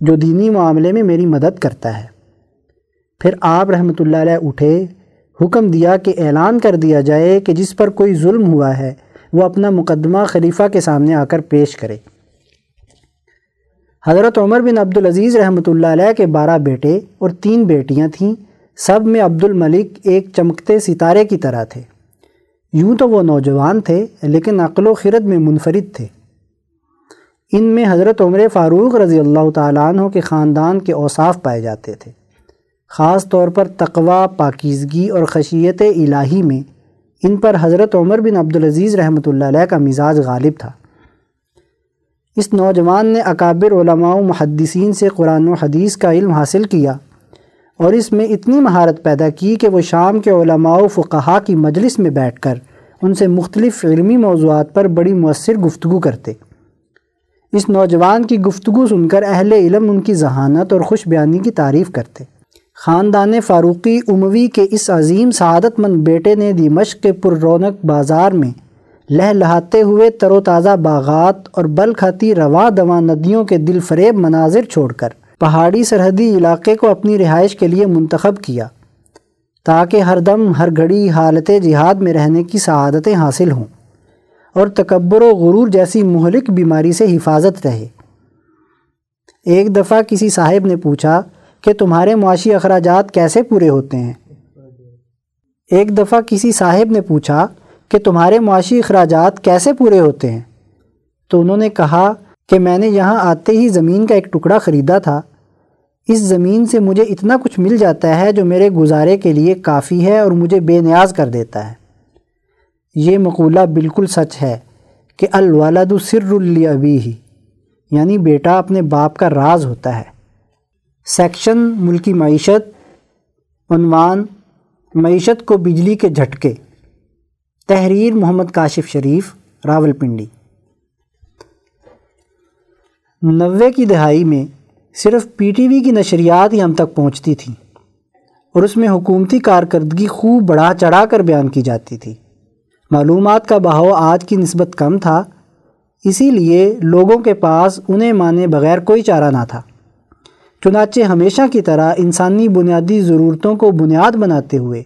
جو دینی معاملے میں میری مدد کرتا ہے۔ پھر آپ رحمۃ اللہ علیہ اٹھے۔ حکم دیا کہ اعلان کر دیا جائے کہ جس پر کوئی ظلم ہوا ہے، وہ اپنا مقدمہ خلیفہ کے سامنے آ کر پیش کرے۔ حضرت عمر بن عبدالعزیز رحمۃ اللہ علیہ کے بارہ بیٹے اور تین بیٹیاں تھیں، سب میں عبد الملک ایک چمکتے ستارے کی طرح تھے۔ یوں تو وہ نوجوان تھے، لیکن عقل و خرد میں منفرد تھے۔ ان میں حضرت عمر فاروق رضی اللہ تعالیٰ عنہ کے خاندان کے اوصاف پائے جاتے تھے۔ خاص طور پر تقوی، پاکیزگی اور خشیت الہی میں، ان پر حضرت عمر بن عبدالعزیز رحمۃ اللہ علیہ کا مزاج غالب تھا۔ اس نوجوان نے اکابر علماء و محدثین سے قرآن و حدیث کا علم حاصل کیا اور اس میں اتنی مہارت پیدا کی کہ وہ شام کے علماء و فقہا کی مجلس میں بیٹھ کر ان سے مختلف علمی موضوعات پر بڑی مؤثر گفتگو کرتے۔ اس نوجوان کی گفتگو سن کر اہل علم ان کی ذہانت اور خوش بیانی کی تعریف کرتے۔ خاندان فاروقی اموی کے اس عظیم سعادت مند بیٹے نے دمشق کے پر رونق بازار میں لہ لہاتے ہوئے تر و تازہ باغات اور بل کھاتی رواں دواں ندیوں کے دل فریب مناظر چھوڑ کر پہاڑی سرحدی علاقے کو اپنی رہائش کے لیے منتخب کیا تاکہ ہر دم ہر گھڑی حالت جہاد میں رہنے کی سعادتیں حاصل ہوں اور تکبر و غرور جیسی مہلک بیماری سے حفاظت رہے۔ ایک دفعہ کسی صاحب نے پوچھا کہ تمہارے معاشی اخراجات کیسے پورے ہوتے ہیں؟ ایک دفعہ کسی صاحب نے پوچھا کہ تمہارے معاشی اخراجات کیسے پورے ہوتے ہیں؟ تو انہوں نے کہا کہ میں نے یہاں آتے ہی زمین کا ایک ٹکڑا خریدا تھا۔ اس زمین سے مجھے اتنا کچھ مل جاتا ہے جو میرے گزارے کے لیے کافی ہے اور مجھے بے نیاز کر دیتا ہے۔ یہ مقولہ بالکل سچ ہے کہ الوالد سر ابی ہی یعنی بیٹا اپنے باپ کا راز ہوتا ہے۔ سیکشن، ملکی معیشت، عنوان، معیشت کو بجلی کے جھٹکے۔ تحریر محمد کاشف شریف، راول پنڈی۔ نوے کی دہائی میں صرف پی ٹی وی کی نشریات ہی ہم تک پہنچتی تھیں اور اس میں حکومتی کارکردگی خوب بڑھا چڑھا کر بیان کی جاتی تھی۔ معلومات کا بہاؤ آج کی نسبت کم تھا، اسی لیے لوگوں کے پاس انہیں مانے بغیر کوئی چارہ نہ تھا۔ چنانچہ ہمیشہ کی طرح انسانی بنیادی ضرورتوں کو بنیاد بناتے ہوئے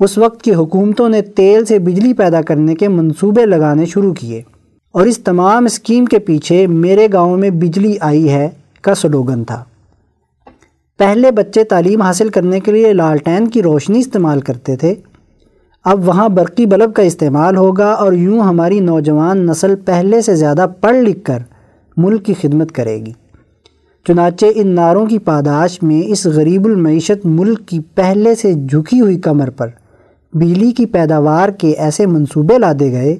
اس وقت کی حکومتوں نے تیل سے بجلی پیدا کرنے کے منصوبے لگانے شروع کیے۔ اور اس تمام اسکیم کے پیچھے میرے گاؤں میں بجلی آئی ہے کا سلوگن تھا۔ پہلے بچے تعلیم حاصل کرنے کے لیے لالٹین کی روشنی استعمال کرتے تھے۔ اب وہاں برقی بلب کا استعمال ہوگا اور یوں ہماری نوجوان نسل پہلے سے زیادہ پڑھ لکھ کر ملک کی خدمت کرے گی۔ چنانچہ ان ناروں کی پاداش میں اس غریب المعیشت ملک کی پہلے سے جھکی ہوئی کمر پر بجلی کی پیداوار کے ایسے منصوبے لادے گئے،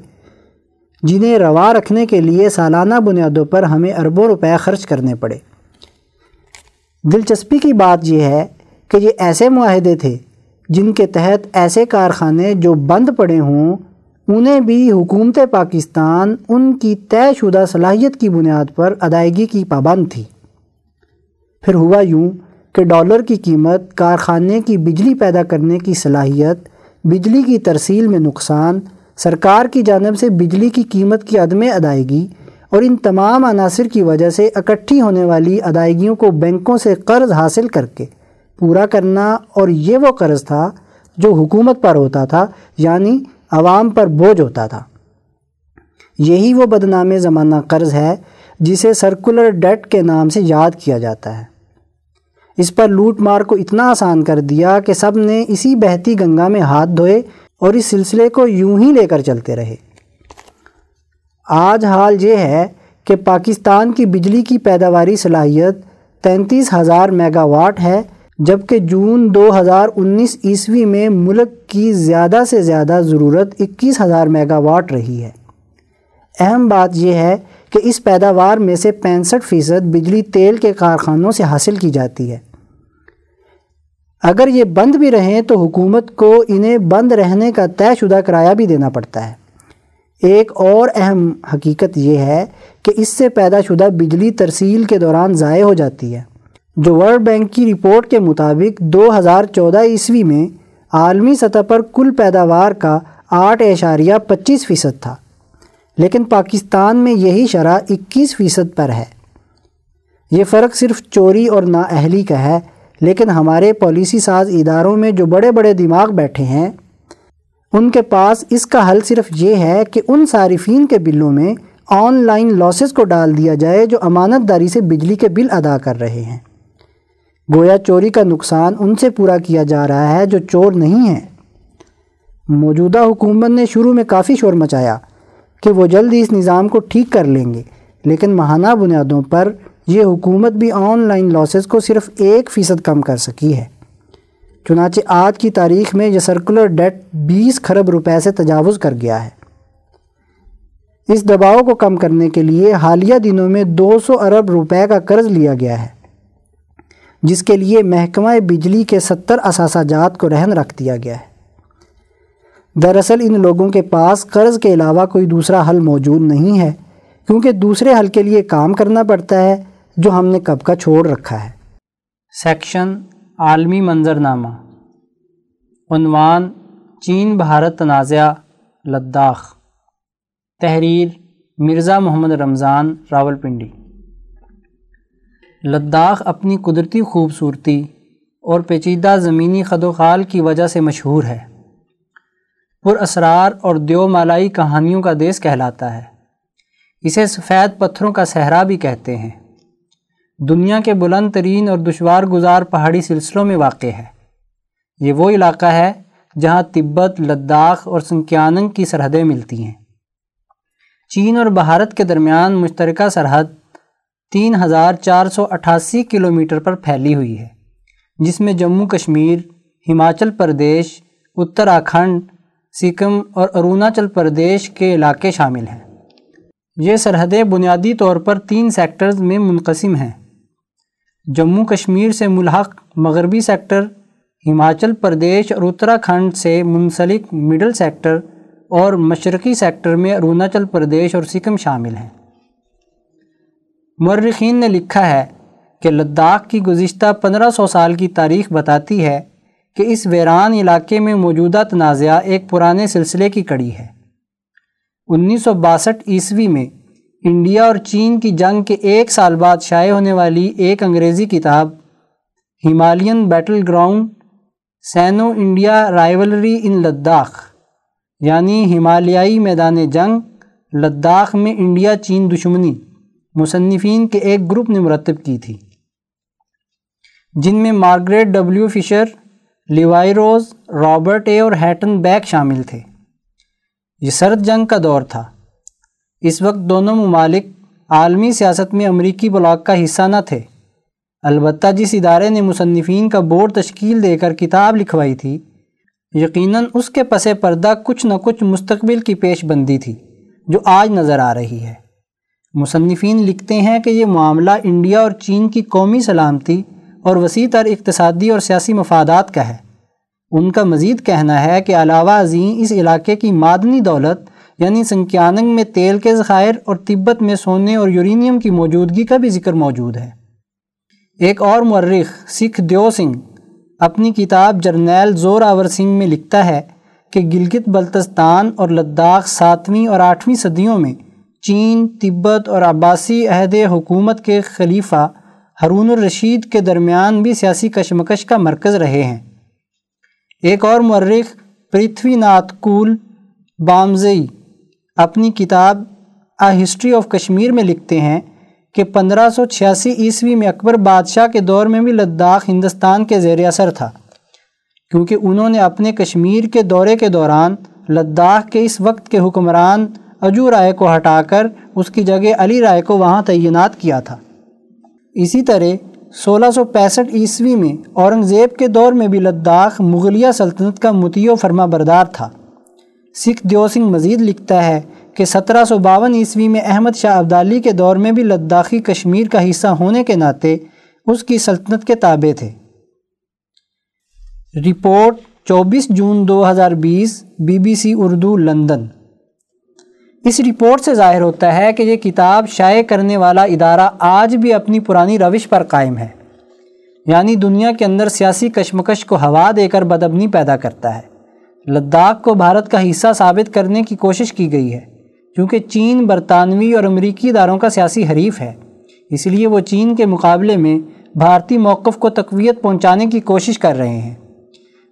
جنہیں روا رکھنے کے لیے سالانہ بنیادوں پر ہمیں اربوں روپے خرچ کرنے پڑے۔ دلچسپی کی بات یہ ہے کہ یہ ایسے معاہدے تھے جن کے تحت ایسے کارخانے جو بند پڑے ہوں، انہیں بھی حکومت پاکستان ان کی طے شدہ صلاحیت کی بنیاد پر ادائیگی کی پابند تھی۔ پھر ہوا یوں کہ ڈالر کی قیمت کارخانے کی بجلی پیدا کرنے کی صلاحیت، بجلی کی ترسیل میں نقصان، سرکار کی جانب سے بجلی کی قیمت کی عدم ادائیگی اور ان تمام عناصر کی وجہ سے اکٹھی ہونے والی ادائیگیوں کو بینکوں سے قرض حاصل کر کے پورا کرنا اور یہ وہ قرض تھا جو حکومت پر ہوتا تھا یعنی عوام پر بوجھ ہوتا تھا۔ یہی وہ بدنام زمانہ قرض ہے جسے سرکولر ڈیٹ کے نام سے یاد کیا جاتا ہے۔ اس پر لوٹ مار کو اتنا آسان کر دیا کہ سب نے اسی بہتی گنگا میں ہاتھ دھوئے اور اس سلسلے کو یوں ہی لے کر چلتے رہے۔ آج حال یہ ہے کہ پاکستان کی بجلی کی پیداواری صلاحیت تینتیس ہزار میگا واٹ ہے، جبکہ جون دو ہزار انیس عیسوی میں ملک کی زیادہ سے زیادہ ضرورت اکیس ہزار میگا واٹ رہی ہے۔ اہم بات یہ ہے کہ اس پیداوار میں سے پینسٹھ فیصد بجلی تیل کے کارخانوں سے حاصل کی جاتی ہے۔ اگر یہ بند بھی رہیں تو حکومت کو انہیں بند رہنے کا طے شدہ کرایہ بھی دینا پڑتا ہے۔ ایک اور اہم حقیقت یہ ہے کہ اس سے پیدا شدہ بجلی ترسیل کے دوران ضائع ہو جاتی ہے۔ جو ورلڈ بینک کی رپورٹ کے مطابق دو ہزار چودہ عیسوی میں عالمی سطح پر کل پیداوار کا آٹھ اشاریہ پچیس فیصد تھا۔ لیکن پاکستان میں یہی شرح اکیس فیصد پر ہے۔ یہ فرق صرف چوری اور نااہلی کا ہے، لیکن ہمارے پالیسی ساز اداروں میں جو بڑے بڑے دماغ بیٹھے ہیں، ان کے پاس اس کا حل صرف یہ ہے کہ ان صارفین کے بلوں میں آن لائن لاسز کو ڈال دیا جائے جو امانت داری سے بجلی کے بل ادا کر رہے ہیں۔ گویا چوری کا نقصان ان سے پورا کیا جا رہا ہے جو چور نہیں ہیں۔ موجودہ حکومت نے شروع میں کافی شور مچایا کہ وہ جلد اس نظام کو ٹھیک کر لیں گے۔ لیکن ماہانہ بنیادوں پر یہ حکومت بھی آن لائن لاسز کو صرف ایک فیصد کم کر سکی ہے۔ چنانچہ آج کی تاریخ میں یہ سرکولر ڈیٹ بیس کھرب روپے سے تجاوز کر گیا ہے۔ اس دباؤ کو کم کرنے کے لیے حالیہ دنوں میں دو سو ارب روپے کا قرض لیا گیا ہے، جس کے لیے محکمہ بجلی کے ستر اثاثہ جات کو رہن رکھ دیا گیا ہے۔ دراصل ان لوگوں کے پاس قرض کے علاوہ کوئی دوسرا حل موجود نہیں ہے، کیونکہ دوسرے حل کے لیے کام کرنا پڑتا ہے جو ہم نے کب کا چھوڑ رکھا ہے۔ سیکشن عالمی منظرنامہ۔ عنوان چین بھارت تنازعہ، لداخ۔ تحریر مرزا محمد رمضان راول پنڈی لداخ اپنی قدرتی خوبصورتی اور پیچیدہ زمینی خد و خال کی وجہ سے مشہور ہے۔ پر اسرار اور دیو مالائی کہانیوں کا دیس کہلاتا ہے۔ اسے سفید پتھروں کا صحرا بھی کہتے ہیں۔ دنیا کے بلند ترین اور دشوار گزار پہاڑی سلسلوں میں واقع ہے۔ یہ وہ علاقہ ہے جہاں تبت، لداخ اور سنکیاننگ کی سرحدیں ملتی ہیں۔ چین اور بھارت کے درمیان مشترکہ سرحد تین ہزار چار سو اٹھاسی کلومیٹر پر پھیلی ہوئی ہے، جس میں جموں کشمیر، ہماچل پردیش، اتراکھنڈ سکم اور اروناچل پردیش کے علاقے شامل ہیں۔ یہ سرحدیں بنیادی طور پر تین سیکٹرز میں منقسم ہیں۔ جموں کشمیر سے ملحق مغربی سیکٹر، ہماچل پردیش اور اتراکھنڈ سے منسلک مڈل سیکٹر اور مشرقی سیکٹر میں اروناچل پردیش اور سکم شامل ہیں۔ مرخین نے لکھا ہے کہ لداخ کی گزشتہ پندرہ سو سال کی تاریخ بتاتی ہے کہ اس ویران علاقے میں موجودہ تنازعہ ایک پرانے سلسلے کی کڑی ہے۔ انیس سو باسٹھ عیسوی میں انڈیا اور چین کی جنگ کے ایک سال بعد شائع ہونے والی ایک انگریزی کتاب Himalayan battleground Sino India rivalry in Ladakh یعنی ہمالیائی میدان جنگ، لداخ میں انڈیا چین دشمنی مصنفین کے ایک گروپ نے مرتب کی تھی۔ جن میں مارگریٹ ڈبلیو فشر لیوائی روز، رابرٹ اے اور ہیٹن بیک شامل تھے۔ یہ سرد جنگ کا دور تھا۔ اس وقت دونوں ممالک عالمی سیاست میں امریکی بلاک کا حصہ نہ تھے۔ البتہ جس ادارے نے مصنفین کا بورڈ تشکیل دے کر کتاب لکھوائی تھی، یقیناً اس کے پس پردہ کچھ نہ کچھ مستقبل کی پیش بندی تھی جو آج نظر آ رہی ہے۔ مصنفین لکھتے ہیں کہ یہ معاملہ انڈیا اور چین کی قومی سلامتی اور وسیع تر اقتصادی اور سیاسی مفادات کا ہے۔ ان کا مزید کہنا ہے کہ علاوہ ازیں اس علاقے کی معدنی دولت یعنی سنکیاننگ میں تیل کے ذخائر اور تبت میں سونے اور یورینیم کی موجودگی کا بھی ذکر موجود ہے۔ ایک اور مرخ سکھ دیو سنگھ اپنی کتاب جرنیل زور آور سنگھ میں لکھتا ہے کہ گلگت بلتستان اور لداخ ساتویں اور آٹھویں صدیوں میں چین، تبت اور عباسی عہد حکومت کے خلیفہ ہرون الرشید کے درمیان بھی سیاسی کشمکش کا مرکز رہے ہیں۔ ایک اور مرخ پرتھوی ناتھ کول بامزئی اپنی کتاب آ ہسٹری آف کشمیر میں لکھتے ہیں کہ پندرہ سو چھیاسی عیسوی میں اکبر بادشاہ کے دور میں بھی لداخ ہندوستان کے زیر اثر تھا، کیونکہ انہوں نے اپنے کشمیر کے دورے کے دوران لداخ کے اس وقت کے حکمران اجو رائے کو ہٹا کر اس کی جگہ علی رائے کو وہاں تعینات کیا تھا۔ اسی طرح سولہ سو پینسٹھ عیسوی میں اورنگزیب کے دور میں بھی لداخ مغلیہ سلطنت کا متی و فرما بردار تھا۔ سکھ دیو سنگھ مزید لکھتا ہے کہ سترہ سو باون عیسوی میں احمد شاہ عبدالی کے دور میں بھی لداخی کشمیر کا حصہ ہونے کے ناطے اس کی سلطنت کے تابع تھے۔ رپورٹ چوبیس جون دو ہزار بیس B B C Urdu London. اس رپورٹ سے ظاہر ہوتا ہے کہ یہ کتاب شائع کرنے والا ادارہ آج بھی اپنی پرانی روش پر قائم ہے۔ یعنی دنیا کے اندر سیاسی کشمکش کو ہوا دے کر بدبنی پیدا کرتا ہے۔ لداخ کو بھارت کا حصہ ثابت کرنے کی کوشش کی گئی ہے، کیونکہ چین، برطانوی اور امریکی اداروں کا سیاسی حریف ہے۔ اس لیے وہ چین کے مقابلے میں بھارتی موقف کو تقویت پہنچانے کی کوشش کر رہے ہیں۔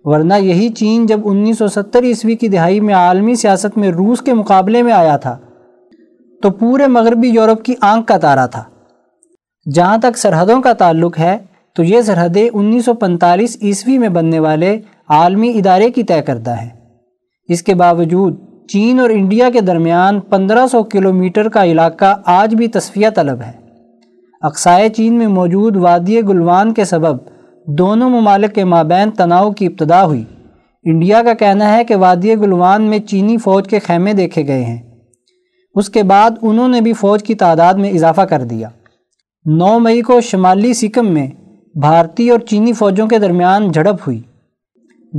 ورنہ یہی چین جب انیس سو ستر عیسوی کی دہائی میں عالمی سیاست میں روس کے مقابلے میں آیا تھا، تو پورے مغربی یورپ کی آنکھ کا تارا تھا۔ جہاں تک سرحدوں کا تعلق ہے، تو یہ سرحدیں انیس سو پنتالیس عیسوی میں بننے والے عالمی ادارے کی طے کردہ ہیں۔ اس کے باوجود چین اور انڈیا کے درمیان پندرہ سو کلومیٹر کا علاقہ آج بھی تصفیہ طلب ہے۔ اقسائے چین میں موجود وادی گلوان کے سبب دونوں ممالک کے مابین تناؤ کی ابتدا ہوئی۔ انڈیا کا کہنا ہے کہ وادی گلوان میں چینی فوج کے خیمے دیکھے گئے ہیں۔ اس کے بعد انہوں نے بھی فوج کی تعداد میں اضافہ کر دیا۔ نو مئی کو شمالی سکم میں بھارتی اور چینی فوجوں کے درمیان جھڑپ ہوئی۔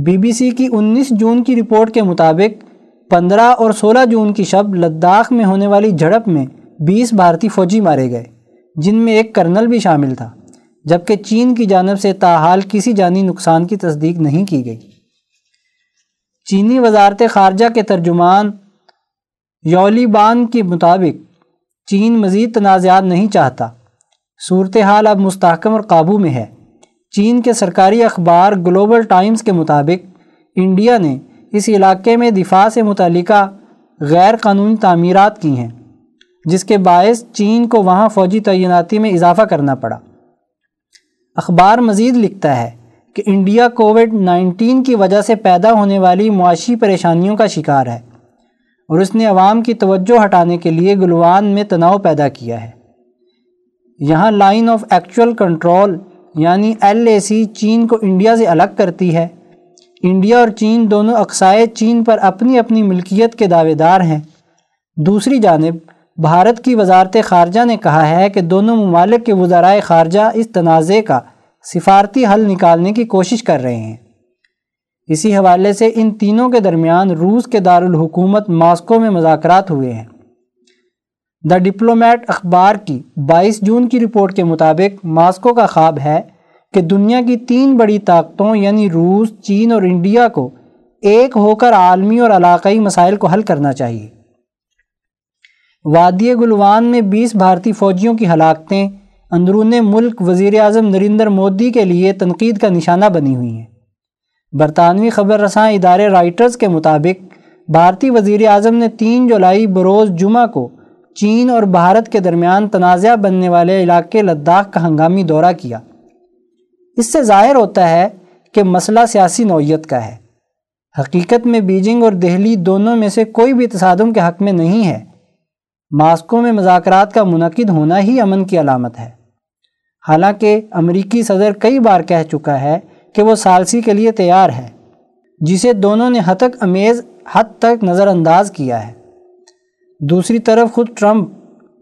بی بی سی کی انیس جون کی رپورٹ کے مطابق پندرہ اور سولہ جون کی شب لداخ میں ہونے والی جھڑپ میں بیس بھارتی فوجی مارے گئے، جن میں ایک کرنل بھی شامل تھا۔ جبکہ چین کی جانب سے تاحال کسی جانی نقصان کی تصدیق نہیں کی گئی۔ چینی وزارت خارجہ کے ترجمان یولی بان کے مطابق چین مزید تنازعات نہیں چاہتا۔ صورتحال اب مستحکم اور قابو میں ہے۔ چین کے سرکاری اخبار گلوبل ٹائمز کے مطابق انڈیا نے اس علاقے میں دفاع سے متعلقہ غیر قانونی تعمیرات کی ہیں، جس کے باعث چین کو وہاں فوجی تعیناتی میں اضافہ کرنا پڑا۔ اخبار مزید لکھتا ہے کہ انڈیا کووڈ نائنٹین کی وجہ سے پیدا ہونے والی معاشی پریشانیوں کا شکار ہے اور اس نے عوام کی توجہ ہٹانے کے لیے گلوان میں تناؤ پیدا کیا ہے۔ یہاں line of actual control L A C سی چین کو انڈیا سے الگ کرتی ہے۔ انڈیا اور چین دونوں اقسائے چین پر اپنی اپنی ملکیت کے دعوے دار ہیں۔ دوسری جانب بھارت کی وزارت خارجہ نے کہا ہے کہ دونوں ممالک کے وزرائے خارجہ اس تنازع کا سفارتی حل نکالنے کی کوشش کر رہے ہیں۔ اسی حوالے سے ان تینوں کے درمیان روس کے دارالحکومت ماسکو میں مذاکرات ہوئے ہیں۔ دا ڈپلومیٹ اخبار کی بائیس جون کی رپورٹ کے مطابق ماسکو کا خواب ہے کہ دنیا کی تین بڑی طاقتوں یعنی روس، چین اور انڈیا کو ایک ہو کر عالمی اور علاقائی مسائل کو حل کرنا چاہیے۔ وادی گلوان میں بیس بھارتی فوجیوں کی ہلاکتیں، اندرون ملک وزیر اعظم نریندر مودی کے لیے تنقید کا نشانہ بنی ہوئی ہیں۔ برطانوی خبر رساں ادارے رائٹرز کے مطابق، بھارتی وزیر اعظم نے تین جولائی بروز جمعہ کو چین اور بھارت کے درمیان تنازع بننے والے علاقے لداخ کا ہنگامی دورہ کیا۔ اس سے ظاہر ہوتا ہے کہ مسئلہ سیاسی نوعیت کا ہے۔ حقیقت میں بیجنگ اور دہلی دونوں میں سے کوئی بھی تصادم کے حق میں نہیں ہے۔ ماسکو میں مذاکرات کا منعقد ہونا ہی امن کی علامت ہے۔ حالانکہ امریکی صدر کئی بار کہہ چکا ہے کہ وہ سالسی کے لیے تیار ہے، جسے دونوں نے حتک امیز حد تک نظر انداز کیا ہے۔ دوسری طرف خود ٹرمپ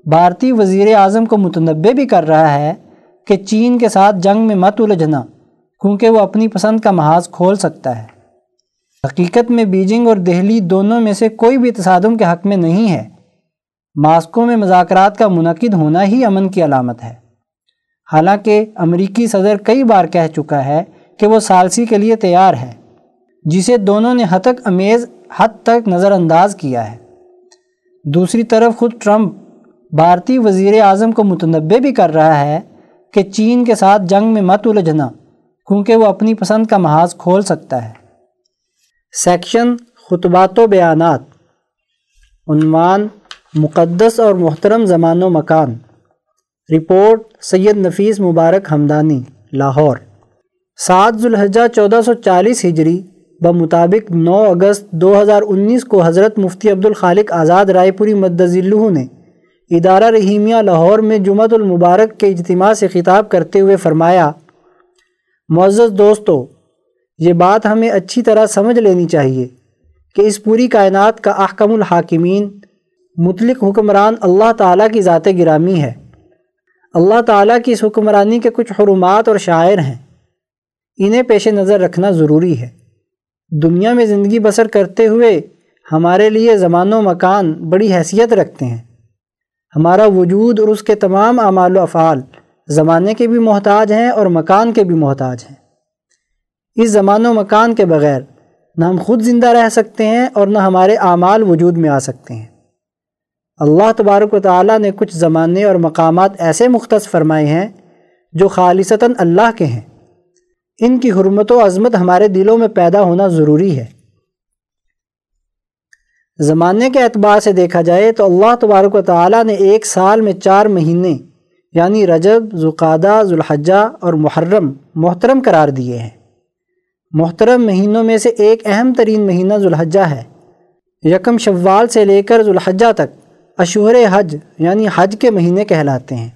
بھارتی وزیر اعظم کو متنبع بھی کر رہا ہے کہ چین کے ساتھ جنگ میں مت الجھنا، کیونکہ وہ اپنی پسند کا محاذ کھول سکتا ہے۔ حقیقت میں بیجنگ اور دہلی دونوں میں سے کوئی بھی تصادم کے حق میں نہیں ہے۔ ماسکو میں مذاکرات کا منعقد ہونا ہی امن کی علامت ہے۔ حالانکہ امریکی صدر کئی بار کہہ چکا ہے کہ وہ سالسی کے لیے تیار ہے، جسے دونوں نے حتک امیز حد تک نظر انداز کیا ہے۔ دوسری طرف خود ٹرمپ بھارتی وزیر اعظم کو متنبع بھی کر رہا ہے کہ چین کے ساتھ جنگ میں مت الجھنا، کیونکہ وہ اپنی پسند کا محاذ کھول سکتا ہے۔ سیکشن خطبات و بیانات۔ عنوان مقدس اور محترم زمان و مکان۔ رپورٹ سید نفیس مبارک ہمدانی، لاہور۔ سات ذوالحجہ چودہ سو چالیس ہجری، بمطابق نو اگست دو ہزار انیس کو حضرت مفتی عبد الخالق آزاد رائے پوری مدذلہ نے ادارہ رحیمیہ لاہور میں جمعۃ المبارک کے اجتماع سے خطاب کرتے ہوئے فرمایا، معزز دوستو، یہ بات ہمیں اچھی طرح سمجھ لینی چاہیے کہ اس پوری کائنات کا احکم الحاکمین مطلق حکمران اللہ تعالیٰ کی ذات گرامی ہے۔ اللہ تعالیٰ کی اس حکمرانی کے کچھ حرمات اور شاعر ہیں۔ انہیں پیش نظر رکھنا ضروری ہے۔ دنیا میں زندگی بسر کرتے ہوئے ہمارے لیے زمان و مکان بڑی حیثیت رکھتے ہیں۔ ہمارا وجود اور اس کے تمام اعمال و افعال زمانے کے بھی محتاج ہیں اور مکان کے بھی محتاج ہیں۔ اس زمان و مکان کے بغیر نہ ہم خود زندہ رہ سکتے ہیں اور نہ ہمارے اعمال وجود میں آ سکتے ہیں۔ اللہ تبارک و تعالیٰ نے کچھ زمانے اور مقامات ایسے مختص فرمائے ہیں جو خالصتاً اللہ کے ہیں۔ ان کی حرمت و عظمت ہمارے دلوں میں پیدا ہونا ضروری ہے۔ زمانے کے اعتبار سے دیکھا جائے تو اللہ تبارک و تعالیٰ نے ایک سال میں چار مہینے یعنی رجب زقادہ ذوالحجہ اور محرم محترم قرار دیے ہیں۔ محترم مہینوں میں سے ایک اہم ترین مہینہ ذوالحجہ ہے۔ یکم شوال سے لے کر ذوالحجہ تک۔ اشہر حج یعنی حج کے مہینے کہلاتے ہیں۔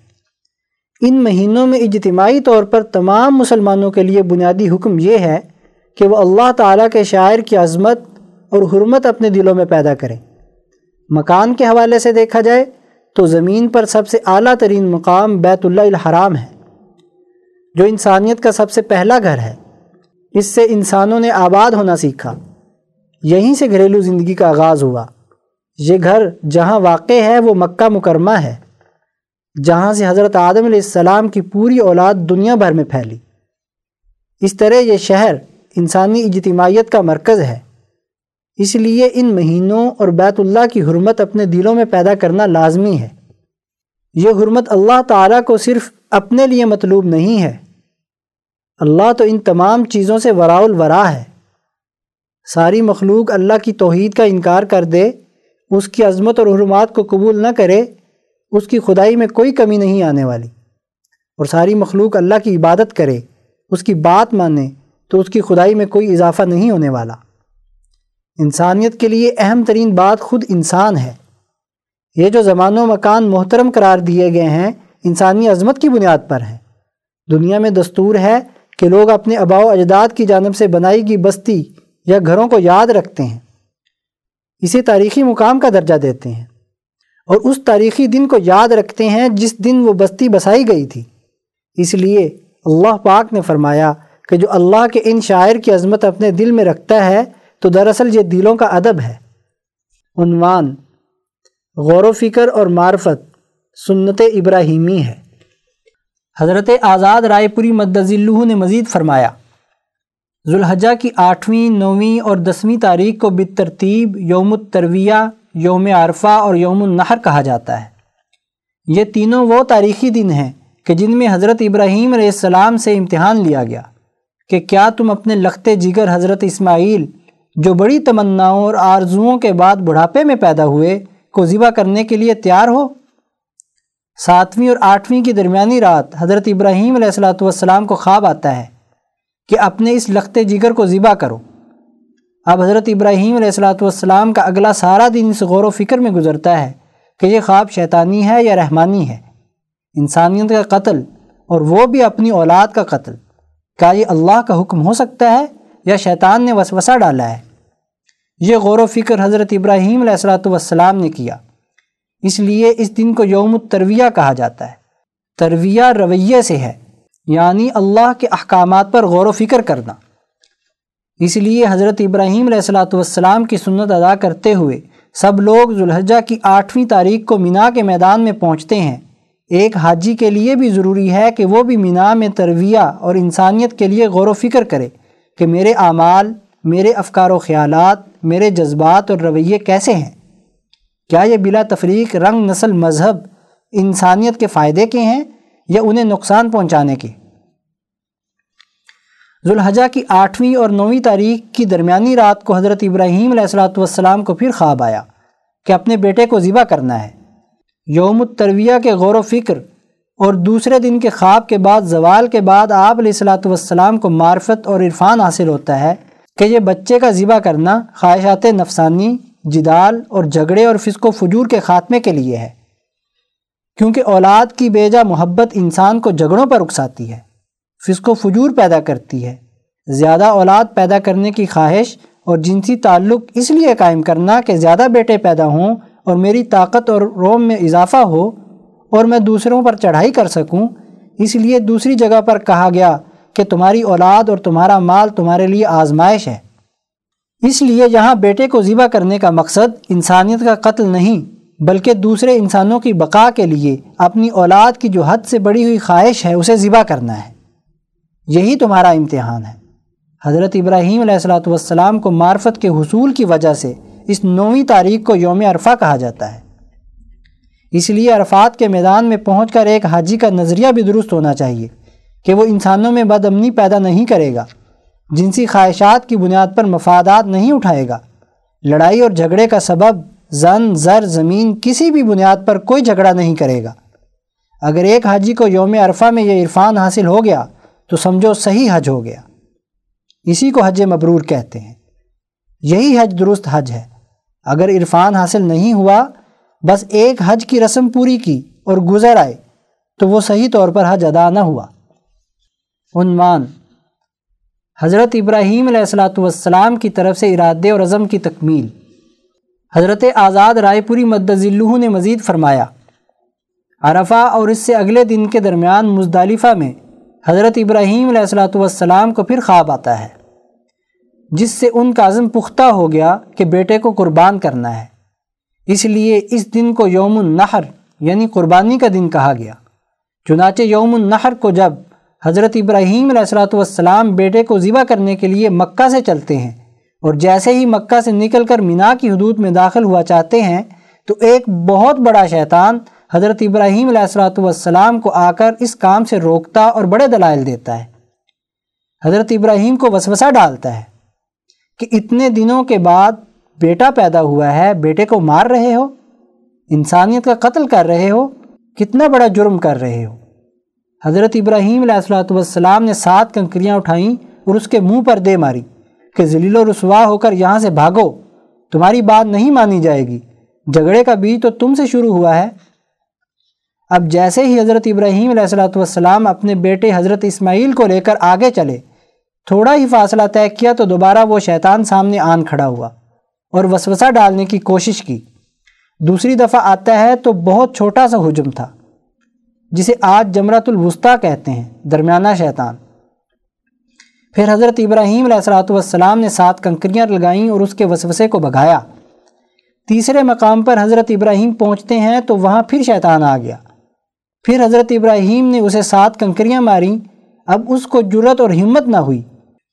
ان مہینوں میں اجتماعی طور پر تمام مسلمانوں کے لیے بنیادی حکم یہ ہے کہ وہ اللہ تعالیٰ کے شاعر کی عظمت اور حرمت اپنے دلوں میں پیدا کریں۔ مکان کے حوالے سے دیکھا جائے تو زمین پر سب سے اعلیٰ ترین مقام بیت اللہ الحرام ہے، جو انسانیت کا سب سے پہلا گھر ہے۔ اس سے انسانوں نے آباد ہونا سیکھا، یہیں سے گھریلو زندگی کا آغاز ہوا۔ یہ گھر جہاں واقع ہے وہ مکہ مکرمہ ہے، جہاں سے حضرت آدم علیہ السلام کی پوری اولاد دنیا بھر میں پھیلی۔ اس طرح یہ شہر انسانی اجتماعیت کا مرکز ہے۔ اس لیے ان مہینوں اور بیت اللہ کی حرمت اپنے دلوں میں پیدا کرنا لازمی ہے۔ یہ حرمت اللہ تعالیٰ کو صرف اپنے لیے مطلوب نہیں ہے۔ اللہ تو ان تمام چیزوں سے وراء الورا ہے۔ ساری مخلوق اللہ کی توحید کا انکار کر دے اس کی عظمت اور حرمات کو قبول نہ کرے، اس کی خدائی میں کوئی کمی نہیں آنے والی۔ اور ساری مخلوق اللہ کی عبادت کرے، اس کی بات مانے، تو اس کی خدائی میں کوئی اضافہ نہیں ہونے والا۔ انسانیت کے لیے اہم ترین بات خود انسان ہے۔ یہ جو زمان و مکان محترم قرار دیے گئے ہیں، انسانی عظمت کی بنیاد پر ہیں۔ دنیا میں دستور ہے کہ لوگ اپنے آبا و اجداد کی جانب سے بنائی گئی بستی یا گھروں کو یاد رکھتے ہیں۔ اسے تاریخی مقام کا درجہ دیتے ہیں اور اس تاریخی دن کو یاد رکھتے ہیں جس دن وہ بستی بسائی گئی تھی۔ اس لیے اللہ پاک نے فرمایا کہ جو اللہ کے ان شاعر کی عظمت اپنے دل میں رکھتا ہے، تو دراصل یہ دلوں کا ادب ہے۔ عنوان غور و فکر اور معرفت سنت ابراہیمی ہے۔ حضرت آزاد رائے پوری مدذلہ نے مزید فرمایا۔ ذوالحجہ کی آٹھویں، نویں اور دسویں تاریخ کو بالترتیب یوم الترویہ، یوم عرفہ اور یوم النحر کہا جاتا ہے۔ یہ تینوں وہ تاریخی دن ہیں کہ جن میں حضرت ابراہیم علیہ السلام سے امتحان لیا گیا کہ کیا تم اپنے لخت جگر حضرت اسماعیل، جو بڑی تمناؤں اور آرزوؤں کے بعد بڑھاپے میں پیدا ہوئے، کو ذبح کرنے کے لیے تیار ہو؟ ساتویں اور آٹھویں کی درمیانی رات حضرت ابراہیم علیہ السلاۃ والسلام کو خواب آتا ہے۔ کہ اپنے اس لخت جگر کو ذبح کرو۔ اب حضرت ابراہیم علیہ السلاۃ والسلام کا اگلا سارا دن اس غور و فکر میں گزرتا ہے کہ یہ خواب شیطانی ہے یا رحمانی ہے۔ انسانیت کا قتل اور وہ بھی اپنی اولاد کا قتل۔ کیا یہ اللہ کا حکم ہو سکتا ہے یا شیطان نے وسوسہ ڈالا ہے؟ یہ غور و فکر حضرت ابراہیم علیہ السلاۃ والسلام نے کیا۔ اس لیے اس دن کو یوم الترویہ کہا جاتا ہے۔ ترویہ رویے سے ہے۔ یعنی اللہ کے احکامات پر غور و فکر کرنا۔ اس لیے حضرت ابراہیم علیہ السلاۃ والسلام کی سنت ادا کرتے ہوئے سب لوگ ذوالحجہ کی آٹھویں تاریخ کو مینا کے میدان میں پہنچتے ہیں۔ ایک حاجی کے لیے بھی ضروری ہے کہ وہ بھی مینا میں ترویہ اور انسانیت کے لیے غور و فکر کرے کہ میرے اعمال، میرے افکار و خیالات، میرے جذبات اور رویے کیسے ہیں۔ کیا یہ بلا تفریق رنگ نسل مذہب انسانیت کے فائدے کے ہیں؟ یا انہیں نقصان پہنچانے کے ذوالحجہ کی آٹھویں اور نویں تاریخ کی درمیانی رات کو حضرت ابراہیم علیہ السلاۃ والسلام کو پھر خواب آیا کہ اپنے بیٹے کو ذبح کرنا ہے۔ یوم الترویہ کے غور و فکر اور دوسرے دن کے خواب کے بعد، زوال کے بعد آپ علیہ السلاۃ والسلام کو معرفت اور عرفان حاصل ہوتا ہے کہ یہ بچے کا ذبح کرنا خواہشات نفسانی، جدال اور جھگڑے اور فسق و فجور کے خاتمے کے لیے ہے۔ کیونکہ اولاد کی بیجا محبت انسان کو جھگڑوں پر اکساتی ہے، فسق و فجور پیدا کرتی ہے۔ زیادہ اولاد پیدا کرنے کی خواہش اور جنسی تعلق اس لیے قائم کرنا کہ زیادہ بیٹے پیدا ہوں اور میری طاقت اور روم میں اضافہ ہو اور میں دوسروں پر چڑھائی کر سکوں، اس لیے دوسری جگہ پر کہا گیا کہ تمہاری اولاد اور تمہارا مال تمہارے لیے آزمائش ہے۔ اس لیے یہاں بیٹے کو ذبح کرنے کا مقصد انسانیت کا قتل نہیں۔ بلکہ دوسرے انسانوں کی بقا کے لیے اپنی اولاد کی جو حد سے بڑی ہوئی خواہش ہے، اسے ذبح کرنا ہے۔ یہی تمہارا امتحان ہے۔ حضرت ابراہیم علیہ السلاۃ والسلام کو معرفت کے حصول کی وجہ سے اس نویں تاریخ کو یوم عرفہ کہا جاتا ہے۔ اس لیے عرفات کے میدان میں پہنچ کر ایک حاجی کا نظریہ بھی درست ہونا چاہیے کہ وہ انسانوں میں بد امنی پیدا نہیں کرے گا۔ جنسی خواہشات کی بنیاد پر مفادات نہیں اٹھائے گا۔ لڑائی اور جھگڑے کا سبب زن، زر، زمین، کسی بھی بنیاد پر کوئی جھگڑا نہیں کرے گا۔ اگر ایک حاجی کو یوم عرفہ میں یہ عرفان حاصل ہو گیا تو سمجھو صحیح حج ہو گیا۔ اسی کو حج مبرور کہتے ہیں۔ یہی حج درست حج ہے۔ اگر عرفان حاصل نہیں ہوا، بس ایک حج کی رسم پوری کی اور گزر آئے، تو وہ صحیح طور پر حج ادا نہ ہوا۔ عنوان حضرت ابراہیم علیہ السلاۃ والسلام کی طرف سے ارادے اور عزم کی تکمیل۔ حضرت آزاد رائے پوری مدذلہ نے مزید فرمایا، عرفہ اور اس سے اگلے دن کے درمیان مزدالفہ میں حضرت ابراہیم علیہ السلاۃ والسلام کو پھر خواب آتا ہے، جس سے ان کا عزم پختہ ہو گیا کہ بیٹے کو قربان کرنا ہے۔ اس لیے اس دن کو یوم النحر یعنی قربانی کا دن کہا گیا۔ چنانچہ یوم النحر کو جب حضرت ابراہیم علیہ السلاۃ والسلام بیٹے کو ذبح کرنے کے لیے مکہ سے چلتے ہیں اور جیسے ہی مکہ سے نکل کر مینا کی حدود میں داخل ہوا چاہتے ہیں، تو ایک بہت بڑا شیطان حضرت ابراہیم علیہ السلاۃ والسلام کو آ کر اس کام سے روکتا اور بڑے دلائل دیتا ہے۔ حضرت ابراہیم کو وسوسہ ڈالتا ہے کہ اتنے دنوں کے بعد بیٹا پیدا ہوا ہے، بیٹے کو مار رہے ہو، انسانیت کا قتل کر رہے ہو، کتنا بڑا جرم کر رہے ہو۔ حضرت ابراہیم علیہ السلاۃ والسلام نے سات کنکریاں اٹھائیں اور اس کے منہ پر دے ماری۔ کہ ذلیل و رسوا ہو کر یہاں سے بھاگو۔ تمہاری بات نہیں مانی جائے گی۔ جھگڑے کا بیج تو تم سے شروع ہوا ہے۔ اب جیسے ہی حضرت ابراہیم علیہ السلاۃ والسلام اپنے بیٹے حضرت اسماعیل کو لے کر آگے چلے، تھوڑا ہی فاصلہ طے کیا تو دوبارہ وہ شیطان سامنے آن کھڑا ہوا اور وسوسہ ڈالنے کی کوشش کی۔ دوسری دفعہ آتا ہے تو بہت چھوٹا سا حجم تھا، جسے آج جمرات الوسطیٰ کہتے ہیں، درمیانہ شیطان۔ پھر حضرت ابراہیم علیہ السلاۃ والسلام نے سات کنکریاں لگائیں اور اس کے وسوسے کو بگایا۔ تیسرے مقام پر حضرت ابراہیم پہنچتے ہیں تو وہاں پھر شیطان آ گیا۔ پھر حضرت ابراہیم نے اسے سات کنکریاں ماریں اب اس کو جرت اور ہمت نہ ہوئی۔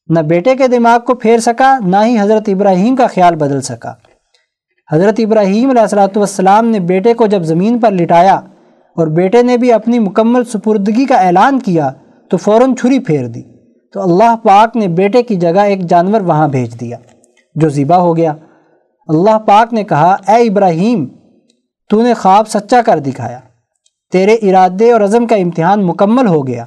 نہ بیٹے کے دماغ کو پھیر سکا، نہ ہی حضرت ابراہیم کا خیال بدل سکا۔ حضرت ابراہیم علیہ السلاۃ والسلام نے بیٹے کو جب زمین پر لٹایا اور بیٹے نے بھی اپنی مکمل سپردگی کا اعلان کیا تو فوراً چھری پھیر دی۔ تو اللہ پاک نے بیٹے کی جگہ ایک جانور وہاں بھیج دیا، جو ذبح ہو گیا۔ اللہ پاک نے کہا، اے ابراہیم، تو نے خواب سچا کر دکھایا۔ تیرے ارادے اور عزم کا امتحان مکمل ہو گیا۔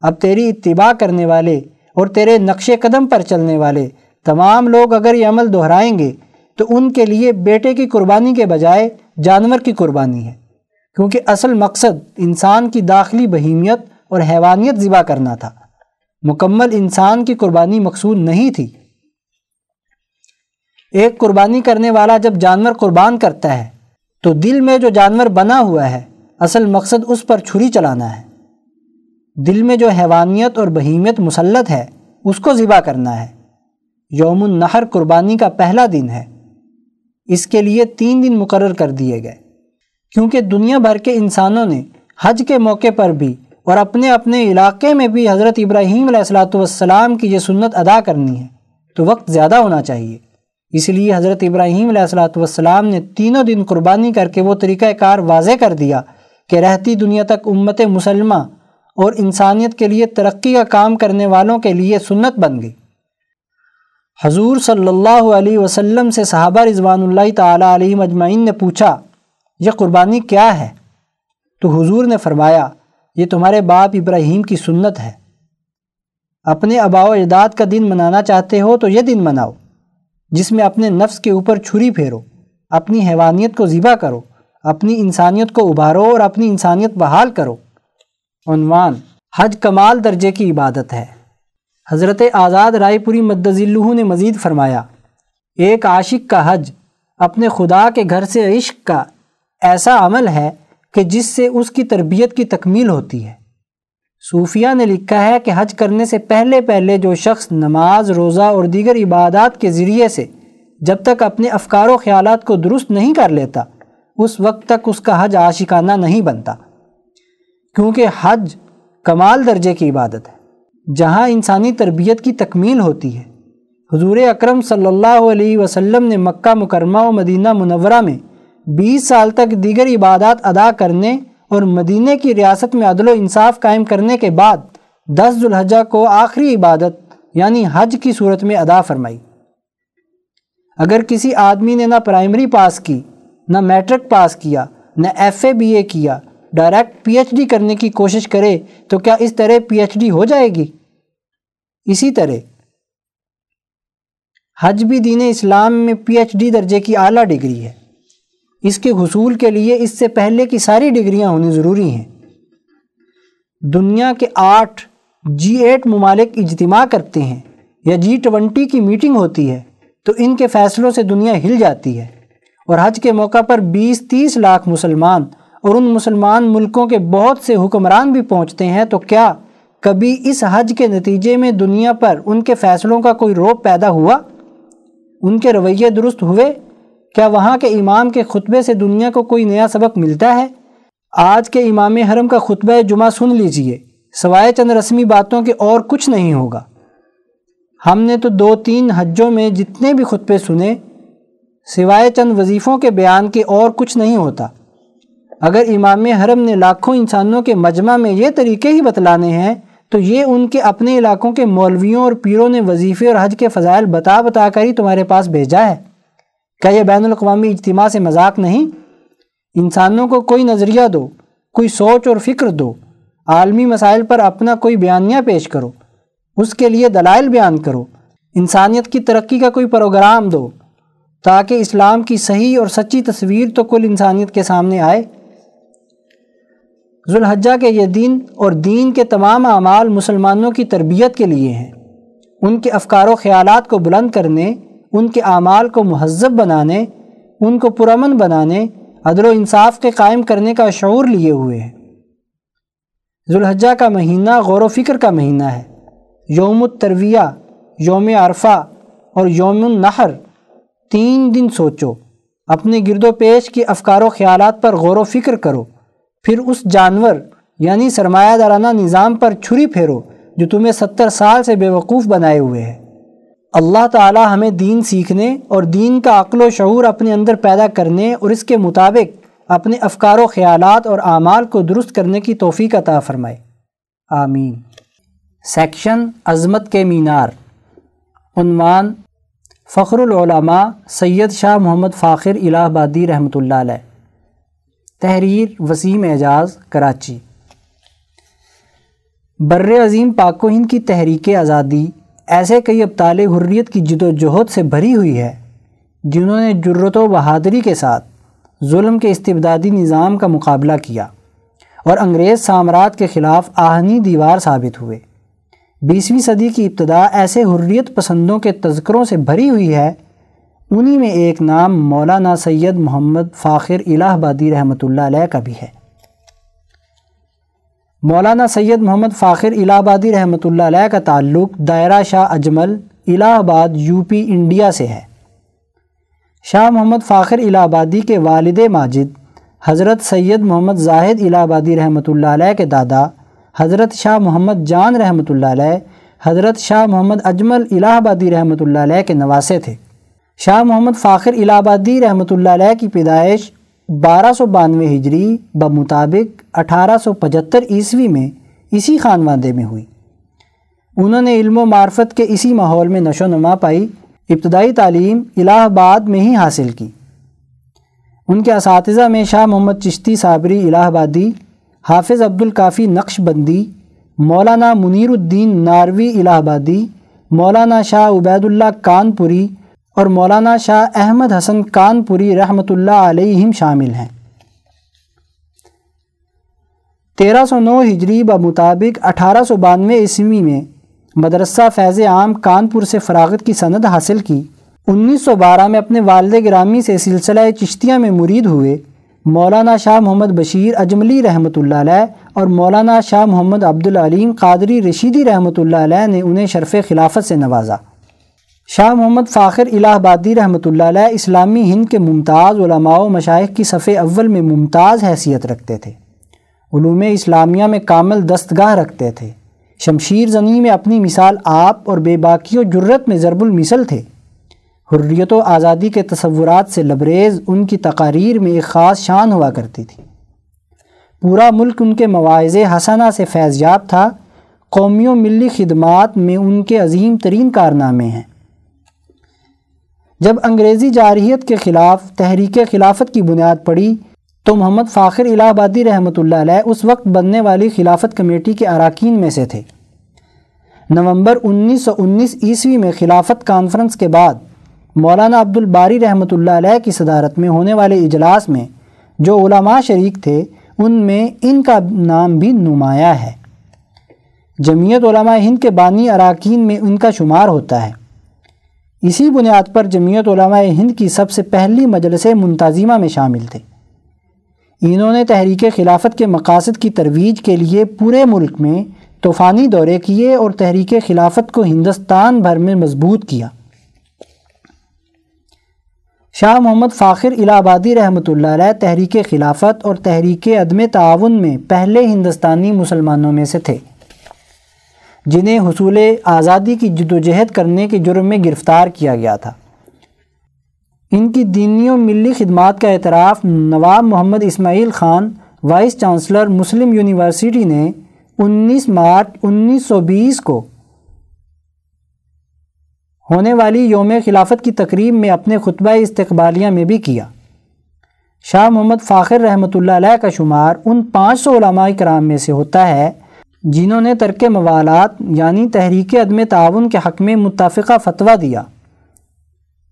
اب تیری اتباع کرنے والے اور تیرے نقش قدم پر چلنے والے تمام لوگ اگر یہ عمل دہرائیں گے، تو ان کے لیے بیٹے کی قربانی کے بجائے جانور کی قربانی ہے۔ کیونکہ اصل مقصد انسان کی داخلی بہیمیت اور حیوانیت ذبح کرنا تھا۔ مکمل انسان کی قربانی مقصود نہیں تھی۔ ایک قربانی کرنے والا جب جانور قربان کرتا ہے، تو دل میں جو جانور بنا ہوا ہے، اصل مقصد اس پر چھری چلانا ہے۔ دل میں جو حیوانیت اور بہیمیت مسلط ہے، اس کو ذبح کرنا ہے۔ یوم النحر قربانی کا پہلا دن ہے۔ اس کے لیے تین دن مقرر کر دیے گئے۔ کیونکہ دنیا بھر کے انسانوں نے حج کے موقع پر بھی اور اپنے اپنے علاقے میں بھی حضرت ابراہیم علیہ السلاۃ والسلام کی یہ سنت ادا کرنی ہے، تو وقت زیادہ ہونا چاہیے۔ اس لیے حضرت ابراہیم علیہ السلاۃ والسلام نے تینوں دن قربانی کر کے وہ طریقہ کار واضح کر دیا کہ رہتی دنیا تک امت مسلمہ اور انسانیت کے لیے ترقی کا کام کرنے والوں کے لیے سنت بن گئی۔ حضور صلی اللہ علیہ وسلم سے صحابہ رضوان اللہ تعالیٰ علیہ مجمعین نے پوچھا، یہ قربانی کیا ہے؟ تو حضور نے فرمایا یہ تمہارے باپ ابراہیم کی سنت ہے۔ اپنے آبا و اجداد کا دن منانا چاہتے ہو تو یہ دن مناؤ، جس میں اپنے نفس کے اوپر چھری پھیرو، اپنی حیوانیت کو ذبح کرو، اپنی انسانیت کو ابھارو اور اپنی انسانیت بحال کرو۔ عنوان حج کمال درجے کی عبادت ہے۔ حضرت آزاد رائے پوری مدذلہ نے مزید فرمایا، ایک عاشق کا حج اپنے خدا کے گھر سے عشق کا ایسا عمل ہے کہ جس سے اس کی تربیت کی تکمیل ہوتی ہے۔ صوفیہ نے لکھا ہے کہ حج کرنے سے پہلے پہلے جو شخص نماز، روزہ اور دیگر عبادات کے ذریعے سے جب تک اپنے افکار و خیالات کو درست نہیں کر لیتا، اس وقت تک اس کا حج عاشقانہ نہیں بنتا۔ کیونکہ حج کمال درجے کی عبادت ہے، جہاں انسانی تربیت کی تکمیل ہوتی ہے۔ حضور اکرم صلی اللہ علیہ وسلم نے مکہ مکرمہ و مدینہ منورہ میں بیس سال تک دیگر عبادات ادا کرنے اور مدینہ کی ریاست میں عدل و انصاف قائم کرنے کے بعد دس ذوالحجہ کو آخری عبادت یعنی حج کی صورت میں ادا فرمائی۔ اگر کسی آدمی نے نہ پرائمری پاس کی، نہ میٹرک پاس کیا، نہ ایف اے بی اے کیا، ڈائریکٹ پی ایچ ڈی کرنے کی کوشش کرے تو کیا اس طرح پی ایچ ڈی ہو جائے گی؟ اسی طرح، حج بھی دین اسلام میں پی ایچ ڈی درجے کی اعلیٰ ڈگری ہے۔ اس کے حصول کے لیے اس سے پہلے کی ساری ڈگریاں ہونی ضروری ہیں۔ دنیا کے آٹھ جی ایٹ ممالک اجتماع کرتے ہیں یا جی ٹونٹی کی میٹنگ ہوتی ہے تو ان کے فیصلوں سے دنیا ہل جاتی ہے اور حج کے موقع پر بیس تیس لاکھ مسلمان اور ان مسلمان ملکوں کے بہت سے حکمران بھی پہنچتے ہیں تو کیا کبھی اس حج کے نتیجے میں دنیا پر ان کے فیصلوں کا کوئی روپ پیدا ہوا؟ ان کے رویے درست ہوئے؟ کیا وہاں کے امام کے خطبے سے دنیا کو کوئی نیا سبق ملتا ہے؟ آج کے امام حرم کا خطبہ جمعہ سن لیجیے، سوائے چند رسمی باتوں کے اور کچھ نہیں ہوگا۔ ہم نے تو دو تین حجوں میں جتنے بھی خطبے سنے، سوائے چند وظیفوں کے بیان کے اور کچھ نہیں ہوتا۔ اگر امام حرم نے لاکھوں انسانوں کے مجمع میں یہ طریقے ہی بتلانے ہیں، تو یہ ان کے اپنے علاقوں کے مولویوں اور پیروں نے وظیفے اور حج کے فضائل بتا بتا کر ہی تمہارے پاس بھیجا ہے۔ کیا یہ بین الاقوامی اجتماع سے مذاق نہیں؟ انسانوں کو کوئی نظریہ دو، کوئی سوچ اور فکر دو، عالمی مسائل پر اپنا کوئی بیانیہ پیش کرو، اس کے لیے دلائل بیان کرو، انسانیت کی ترقی کا کوئی پروگرام دو، تاکہ اسلام کی صحیح اور سچی تصویر تو کل انسانیت کے سامنے آئے۔ ذوالحجہ کے یہ دین اور دین کے تمام اعمال مسلمانوں کی تربیت کے لیے ہیں۔ ان کے افکار و خیالات کو بلند کرنے ان کے اعمال کو مہذب بنانے، ان کو پرامن بنانے، عدل و انصاف کے قائم کرنے کا شعور لیے ہوئے ہیں۔ ذوالحجہ کا مہینہ غور و فکر کا مہینہ ہے۔ یوم الترویہ، یوم عرفہ اور یوم النحر، تین دن سوچو۔ اپنے گرد و پیش کی افکار و خیالات پر غور و فکر کرو۔ پھر اس جانور یعنی سرمایہ دارانہ نظام پر چھری پھیرو، جو تمہیں ستر سال سے بے وقوف بنائے ہوئے ہے۔ اللہ تعالی ہمیں دین سیکھنے اور دین کا عقل و شعور اپنے اندر پیدا کرنے اور اس کے مطابق اپنے افکار و خیالات اور اعمال کو درست کرنے کی توفیق عطا فرمائے۔ آمین۔ سیکشن عظمت کے مینار۔ عنوان فخر العلماء سید شاہ محمد فاخر الہ آبادی رحمۃ اللہ علیہ۔ تحریر وسیم اعجاز، کراچی۔ بر عظیم پاک و ہند کی تحریک آزادی۔ ایسے کئی ابطال حریت کی جد و جہد سے بھری ہوئی ہے، جنہوں نے جرت و بہادری کے ساتھ ظلم کے استبدادی نظام کا مقابلہ کیا اور انگریز سامراج کے خلاف آہنی دیوار ثابت ہوئے۔ بیسویں صدی کی ابتدا ایسے حریت پسندوں کے تذکروں سے بھری ہوئی ہے، انہی میں ایک نام مولانا سید محمد فاخر الہ آبادی رحمۃ اللہ علیہ کا بھی ہے۔ مولانا سید محمد فاخر الہ آبادی رحمۃ اللہ علیہ کا تعلق دائرہ شاہ اجمل الہ آباد یو پی انڈیا سے ہے۔ شاہ محمد فاخر الہ آبادی کے والد ماجد، حضرت سید محمد زاہد الہ آبادی رحمۃ اللہ علیہ کے دادا، حضرت شاہ محمد جان رحمۃ اللہ علیہ، حضرت شاہ محمد اجمل الہ آبادی رحمۃ اللہ علیہ کے نواسے تھے۔ شاہ محمد فاخر الہ آبادی رحمۃ اللہ علیہ کی پیدائش بارہ سو بانوے ہجری بمطابق اٹھارہ سو پچہتر عیسوی میں اسی خانوادے میں ہوئی۔ انہوں نے علم و معرفت کے اسی ماحول میں نشو نما پائی، ابتدائی تعلیم الہ آباد میں ہی حاصل کی۔ ان کے اساتذہ میں شاہ محمد چشتی صابری الہ آبادی، حافظ عبدالکافی نقش بندی، مولانا منیر الدین ناروی الہ آبادی، مولانا شاہ عبید اللہ کانپوری اور مولانا شاہ احمد حسن کانپوری رحمۃ اللہ علیہم شامل ہیں۔ تیرہ سو نو ہجری بمطابق اٹھارہ سو بانوے عیسوی میں مدرسہ فیض عام کانپور سے فراغت کی سند حاصل کی۔ انیس سو بارہ میں اپنے والد گرامی سے سلسلہ چشتیہ میں مرید ہوئے۔ مولانا شاہ محمد بشیر اجملی رحمۃ اللہ علیہ اور مولانا شاہ محمد عبدالعلیم قادری رشیدی رحمۃ اللہ علیہ نے انہیں شرف خلافت سے نوازا۔ شاہ محمد فاخر الہ آبادی رحمۃ اللہ علیہ اسلامی ہند کے ممتاز علماء و مشائق کی صفحے اول میں ممتاز حیثیت رکھتے تھے۔ علوم اسلامیہ میں کامل دستگاہ رکھتے تھے۔ شمشیر زنی میں اپنی مثال آپ اور بے باکی و جرت میں ضرب المثل تھے۔ حریت و آزادی کے تصورات سے لبریز ان کی تقاریر میں ایک خاص شان ہوا کرتی تھی۔ پورا ملک ان کے مواعظ حسنہ سے فیض یاب تھا۔ قومی و ملی خدمات میں ان کے عظیم ترین کارنامے ہیں۔ جب انگریزی جارحیت کے خلاف، تحریک خلافت کی بنیاد پڑی تو محمد فاخر الہ آبادی رحمۃ اللہ علیہ اس وقت بننے والی خلافت کمیٹی کے اراکین میں سے تھے۔ نومبر انیس سو انیس عیسوی میں خلافت کانفرنس کے بعد مولانا عبد الباری رحمۃ اللہ علیہ کی صدارت میں ہونے والے اجلاس میں جو علماء شریک تھے، ان میں ان کا نام بھی نمایاں ہے۔ جمعیت علماء ہند کے بانی اراکین میں ان کا شمار ہوتا ہے۔ اسی بنیاد پر جمعیت علماء ہند کی سب سے پہلی مجلس منتظمہ میں شامل تھے۔ انہوں نے تحریک خلافت کے مقاصد کی ترویج کے لیے پورے ملک میں طوفانی دورے کیے اور تحریک خلافت کو ہندوستان بھر میں مضبوط کیا۔ شاہ محمد فاخر الہ آبادی رحمۃ اللہ علیہ تحریک خلافت اور تحریک عدم تعاون میں پہلے ہندوستانی مسلمانوں میں سے تھے۔ جنہیں حصول آزادی کی جد و جہد کرنے کے جرم میں گرفتار کیا گیا تھا۔ ان کی دینی و ملی خدمات کا اعتراف Nawab Muhammad Ismail Khan, vice chancellor Muslim university نے انیس مارچ انیس سو بیس کو ہونے والی یوم خلافت کی تقریب میں اپنے خطبہ استقبالیہ میں بھی کیا۔ شاہ محمد فاخر رحمۃ اللہ علیہ کا شمار ان پانچ سو علماء کرام میں سے ہوتا ہے۔ جنہوں نے ترک موالات یعنی تحریک عدم تعاون کے حق میں متفقہ فتویٰ دیا۔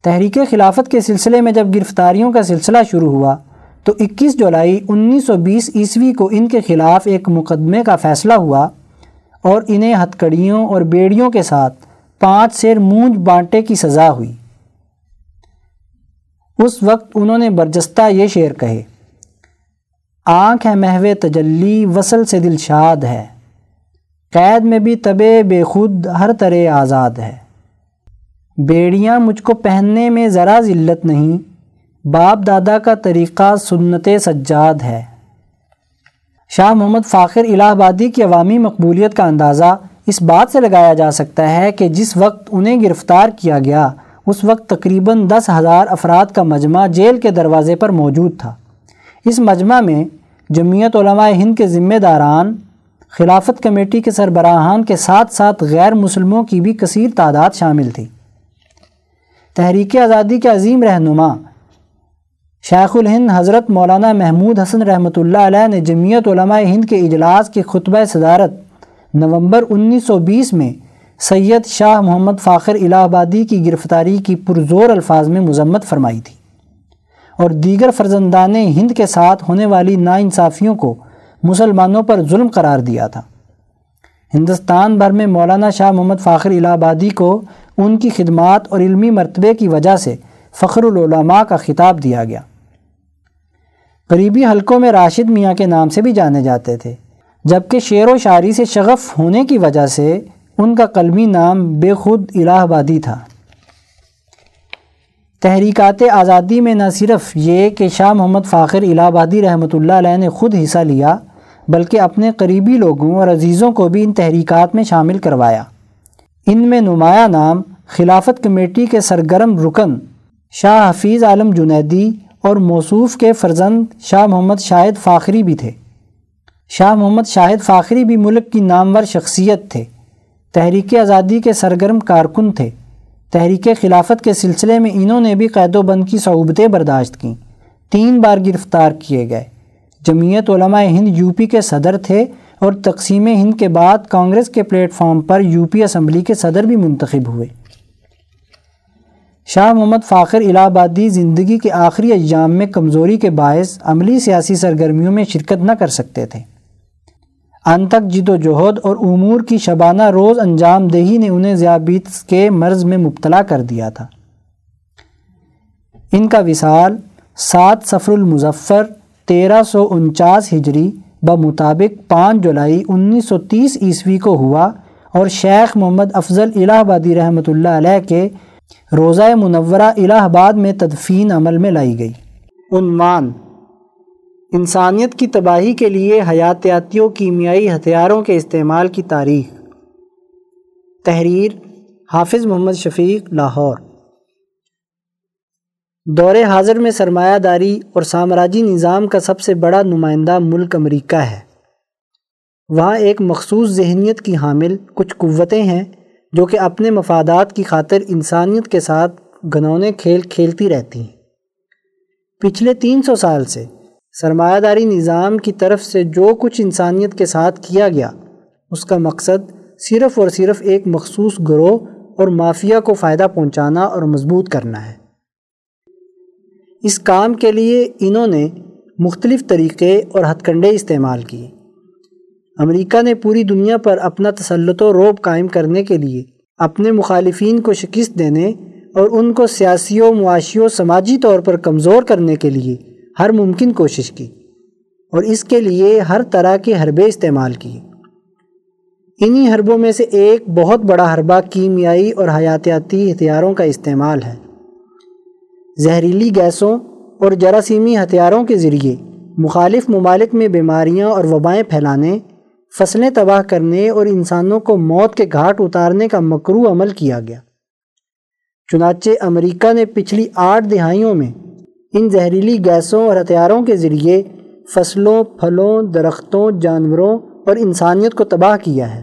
تحریک خلافت کے سلسلے میں جب گرفتاریوں کا سلسلہ شروع ہوا، تو اکیس جولائی انیس سو بیس عیسوی کو ان کے خلاف ایک مقدمے کا فیصلہ ہوا اور انہیں ہتکڑیوں اور بیڑیوں کے ساتھ پانچ سیر مونج بانٹے کی سزا ہوئی۔ اس وقت انہوں نے برجستہ یہ شعر کہے، آنکھ ہے محو تجلی، وصل سے دل شاد ہے۔ قید میں بھی طبع بے خود ہر طرح آزاد ہے۔ بیڑیاں مجھ کو پہننے میں ذرا ذلت نہیں، باپ دادا کا طریقہ سنت سجاد ہے۔ شاہ محمد فاخر الہ آبادی کی عوامی مقبولیت کا اندازہ اس بات سے لگایا جا سکتا ہے کہ جس وقت انہیں گرفتار کیا گیا، اس وقت تقریباً دس ہزار افراد کا مجمع جیل کے دروازے پر موجود تھا۔ اس مجمع میں جمعیت علماء ہند کے ذمہ داران خلافت کمیٹی کے سربراہان کے ساتھ ساتھ غیر مسلموں کی بھی کثیر تعداد شامل تھی۔ تحریک آزادی کے عظیم رہنما شیخ الہند حضرت مولانا محمود حسن رحمۃ اللہ علیہ نے جمعیت علماء ہند کے اجلاس کی خطبہ صدارت نومبر انیس سو بیس میں سید شاہ محمد فاخر الہ آبادی کی گرفتاری کی پرزور الفاظ میں مذمت فرمائی تھی اور دیگر فرزندان ہند کے ساتھ ہونے والی ناانصافیوں کو مسلمانوں پر ظلم قرار دیا تھا۔ ہندوستان بھر میں مولانا شاہ محمد فاخر الہ آبادی کو ان کی خدمات اور علمی مرتبے کی وجہ سے فخر العلماء کا خطاب دیا گیا۔ قریبی حلقوں میں راشد میاں کے نام سے بھی جانے جاتے تھے، جبکہ شعر و شاعری سے شغف ہونے کی وجہ سے ان کا قلمی نام بے خود الہ آبادی تھا۔ تحریکات آزادی میں نہ صرف یہ کہ شاہ محمد فاخر الہ آبادی رحمۃ اللہ علیہ نے خود حصہ لیا بلکہ اپنے قریبی لوگوں اور عزیزوں کو بھی ان تحریکات میں شامل کروایا۔ ان میں نمایاں نام، خلافت کمیٹی کے سرگرم رکن شاہ حفیظ عالم جنیدی اور موصوف کے فرزند شاہ محمد شاہد فاخری بھی تھے۔ شاہ محمد شاہد فاخری بھی ملک کی نامور شخصیت تھے۔ تحریک آزادی کے سرگرم کارکن تھے۔ تحریک خلافت کے سلسلے میں انہوں نے بھی قید و بند کی صعوبتیں برداشت کیں۔ تین بار گرفتار کیے گئے۔ جمعیت علماء ہند یو پی کے صدر تھے اور تقسیم ہند کے بعد کانگریس کے پلیٹ فارم پر یو پی اسمبلی کے صدر بھی منتخب ہوئے۔ شاہ محمد فاخر الہ آبادی زندگی کے آخری ایام میں کمزوری کے باعث عملی سیاسی سرگرمیوں میں شرکت نہ کر سکتے تھے۔ ان تک جد و جہد اور امور کی شبانہ روز انجام دہی نے انہیں ذیابیطس کے مرض میں مبتلا کر دیا تھا۔ ان کا وصال سات سفر المظفر تیرہ سو انچاس ہجری بمطابق پانچ جولائی انیس سو تیس عیسوی کو ہوا اور شیخ محمد افضل الہ آبادی رحمۃ اللہ علیہ کے روزہ منورہ الہ آباد میں تدفین عمل میں لائی گئی۔ عنوان انسانیت کی تباہی کے لیے حیاتیاتیوں کیمیائی ہتھیاروں کے استعمال کی تاریخ۔ تحریر حافظ محمد شفیق، لاہور۔ دور حاضر میں سرمایہ داری اور سامراجی نظام کا سب سے بڑا نمائندہ ملک امریکہ ہے۔ وہاں ایک مخصوص ذہنیت کی حامل کچھ قوتیں ہیں جو کہ اپنے مفادات کی خاطر انسانیت کے ساتھ گنونے کھیل کھیلتی رہتی ہیں۔ پچھلے تین سو سال سے سرمایہ داری نظام کی طرف سے جو کچھ انسانیت کے ساتھ کیا گیا، اس کا مقصد صرف اور صرف ایک مخصوص گروہ اور مافیا کو فائدہ پہنچانا اور مضبوط کرنا ہے۔ اس کام کے لیے انہوں نے مختلف طریقے اور ہتھ کنڈے استعمال کیے۔ امریکہ نے پوری دنیا پر اپنا تسلط و روب قائم کرنے کے لیے اپنے مخالفین کو شکست دینے اور ان کو سیاسی و معاشی و سماجی طور پر کمزور کرنے کے لیے ہر ممکن کوشش کی اور اس کے لیے ہر طرح کے حربے استعمال کیے۔ انہی حربوں میں سے ایک بہت بڑا حربہ کیمیائی اور حیاتیاتی ہتھیاروں کا استعمال ہے۔ زہریلی گیسوں اور جراثیمی ہتھیاروں کے ذریعے مخالف ممالک میں بیماریاں اور وبائیں پھیلانے، فصلیں تباہ کرنے اور انسانوں کو موت کے گھاٹ اتارنے کا مکرو عمل کیا گیا۔ چنانچہ امریکہ نے پچھلی آٹھ دہائیوں میں ان زہریلی گیسوں اور ہتھیاروں کے ذریعے فصلوں، پھلوں، درختوں، جانوروں اور انسانیت کو تباہ کیا ہے۔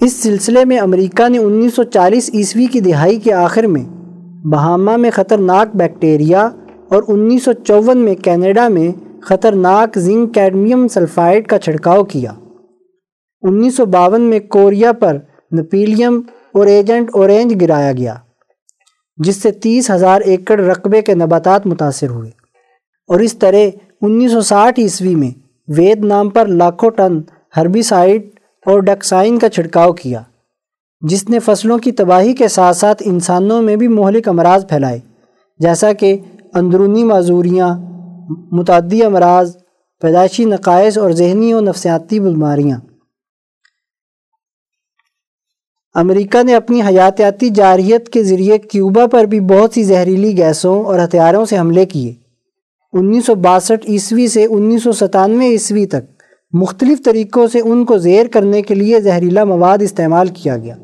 اس سلسلے میں امریکہ نے انیس سو چالیس عیسوی کی دہائی کے آخر میں بہاما میں خطرناک بیکٹیریا اور انیس سو چون میں کینیڈا میں خطرناک زنک کیڈمیم سلفائڈ کا چھڑکاؤ کیا۔ انیس سو باون میں کوریا پر نپیلیم اور ایجنٹ اورینج گرایا گیا، جس سے تیس ہزار ایکڑ رقبے کے نباتات متاثر ہوئے۔ اور اس طرح انیس سو ساٹھ عیسوی میں وید نام پر لاکھوں ٹن ہربیسائڈ اور ڈکسائن کا چھڑکاؤ کیا۔ جس نے فصلوں کی تباہی کے ساتھ ساتھ انسانوں میں بھی مہلک امراض پھیلائے، جیسا کہ اندرونی معذوریاں، متعدی امراض، پیدائشی نقائص اور ذہنی و نفسیاتی بیماریاں۔ امریکہ نے اپنی حیاتیاتی جارحیت کے ذریعے کیوبا پر بھی بہت سی زہریلی گیسوں اور ہتھیاروں سے حملے کیے۔ انیس سو باسٹھ عیسوی سے انیس سو ستانوے عیسوی تک مختلف طریقوں سے ان کو زیر کرنے کے لیے زہریلا مواد استعمال کیا گیا۔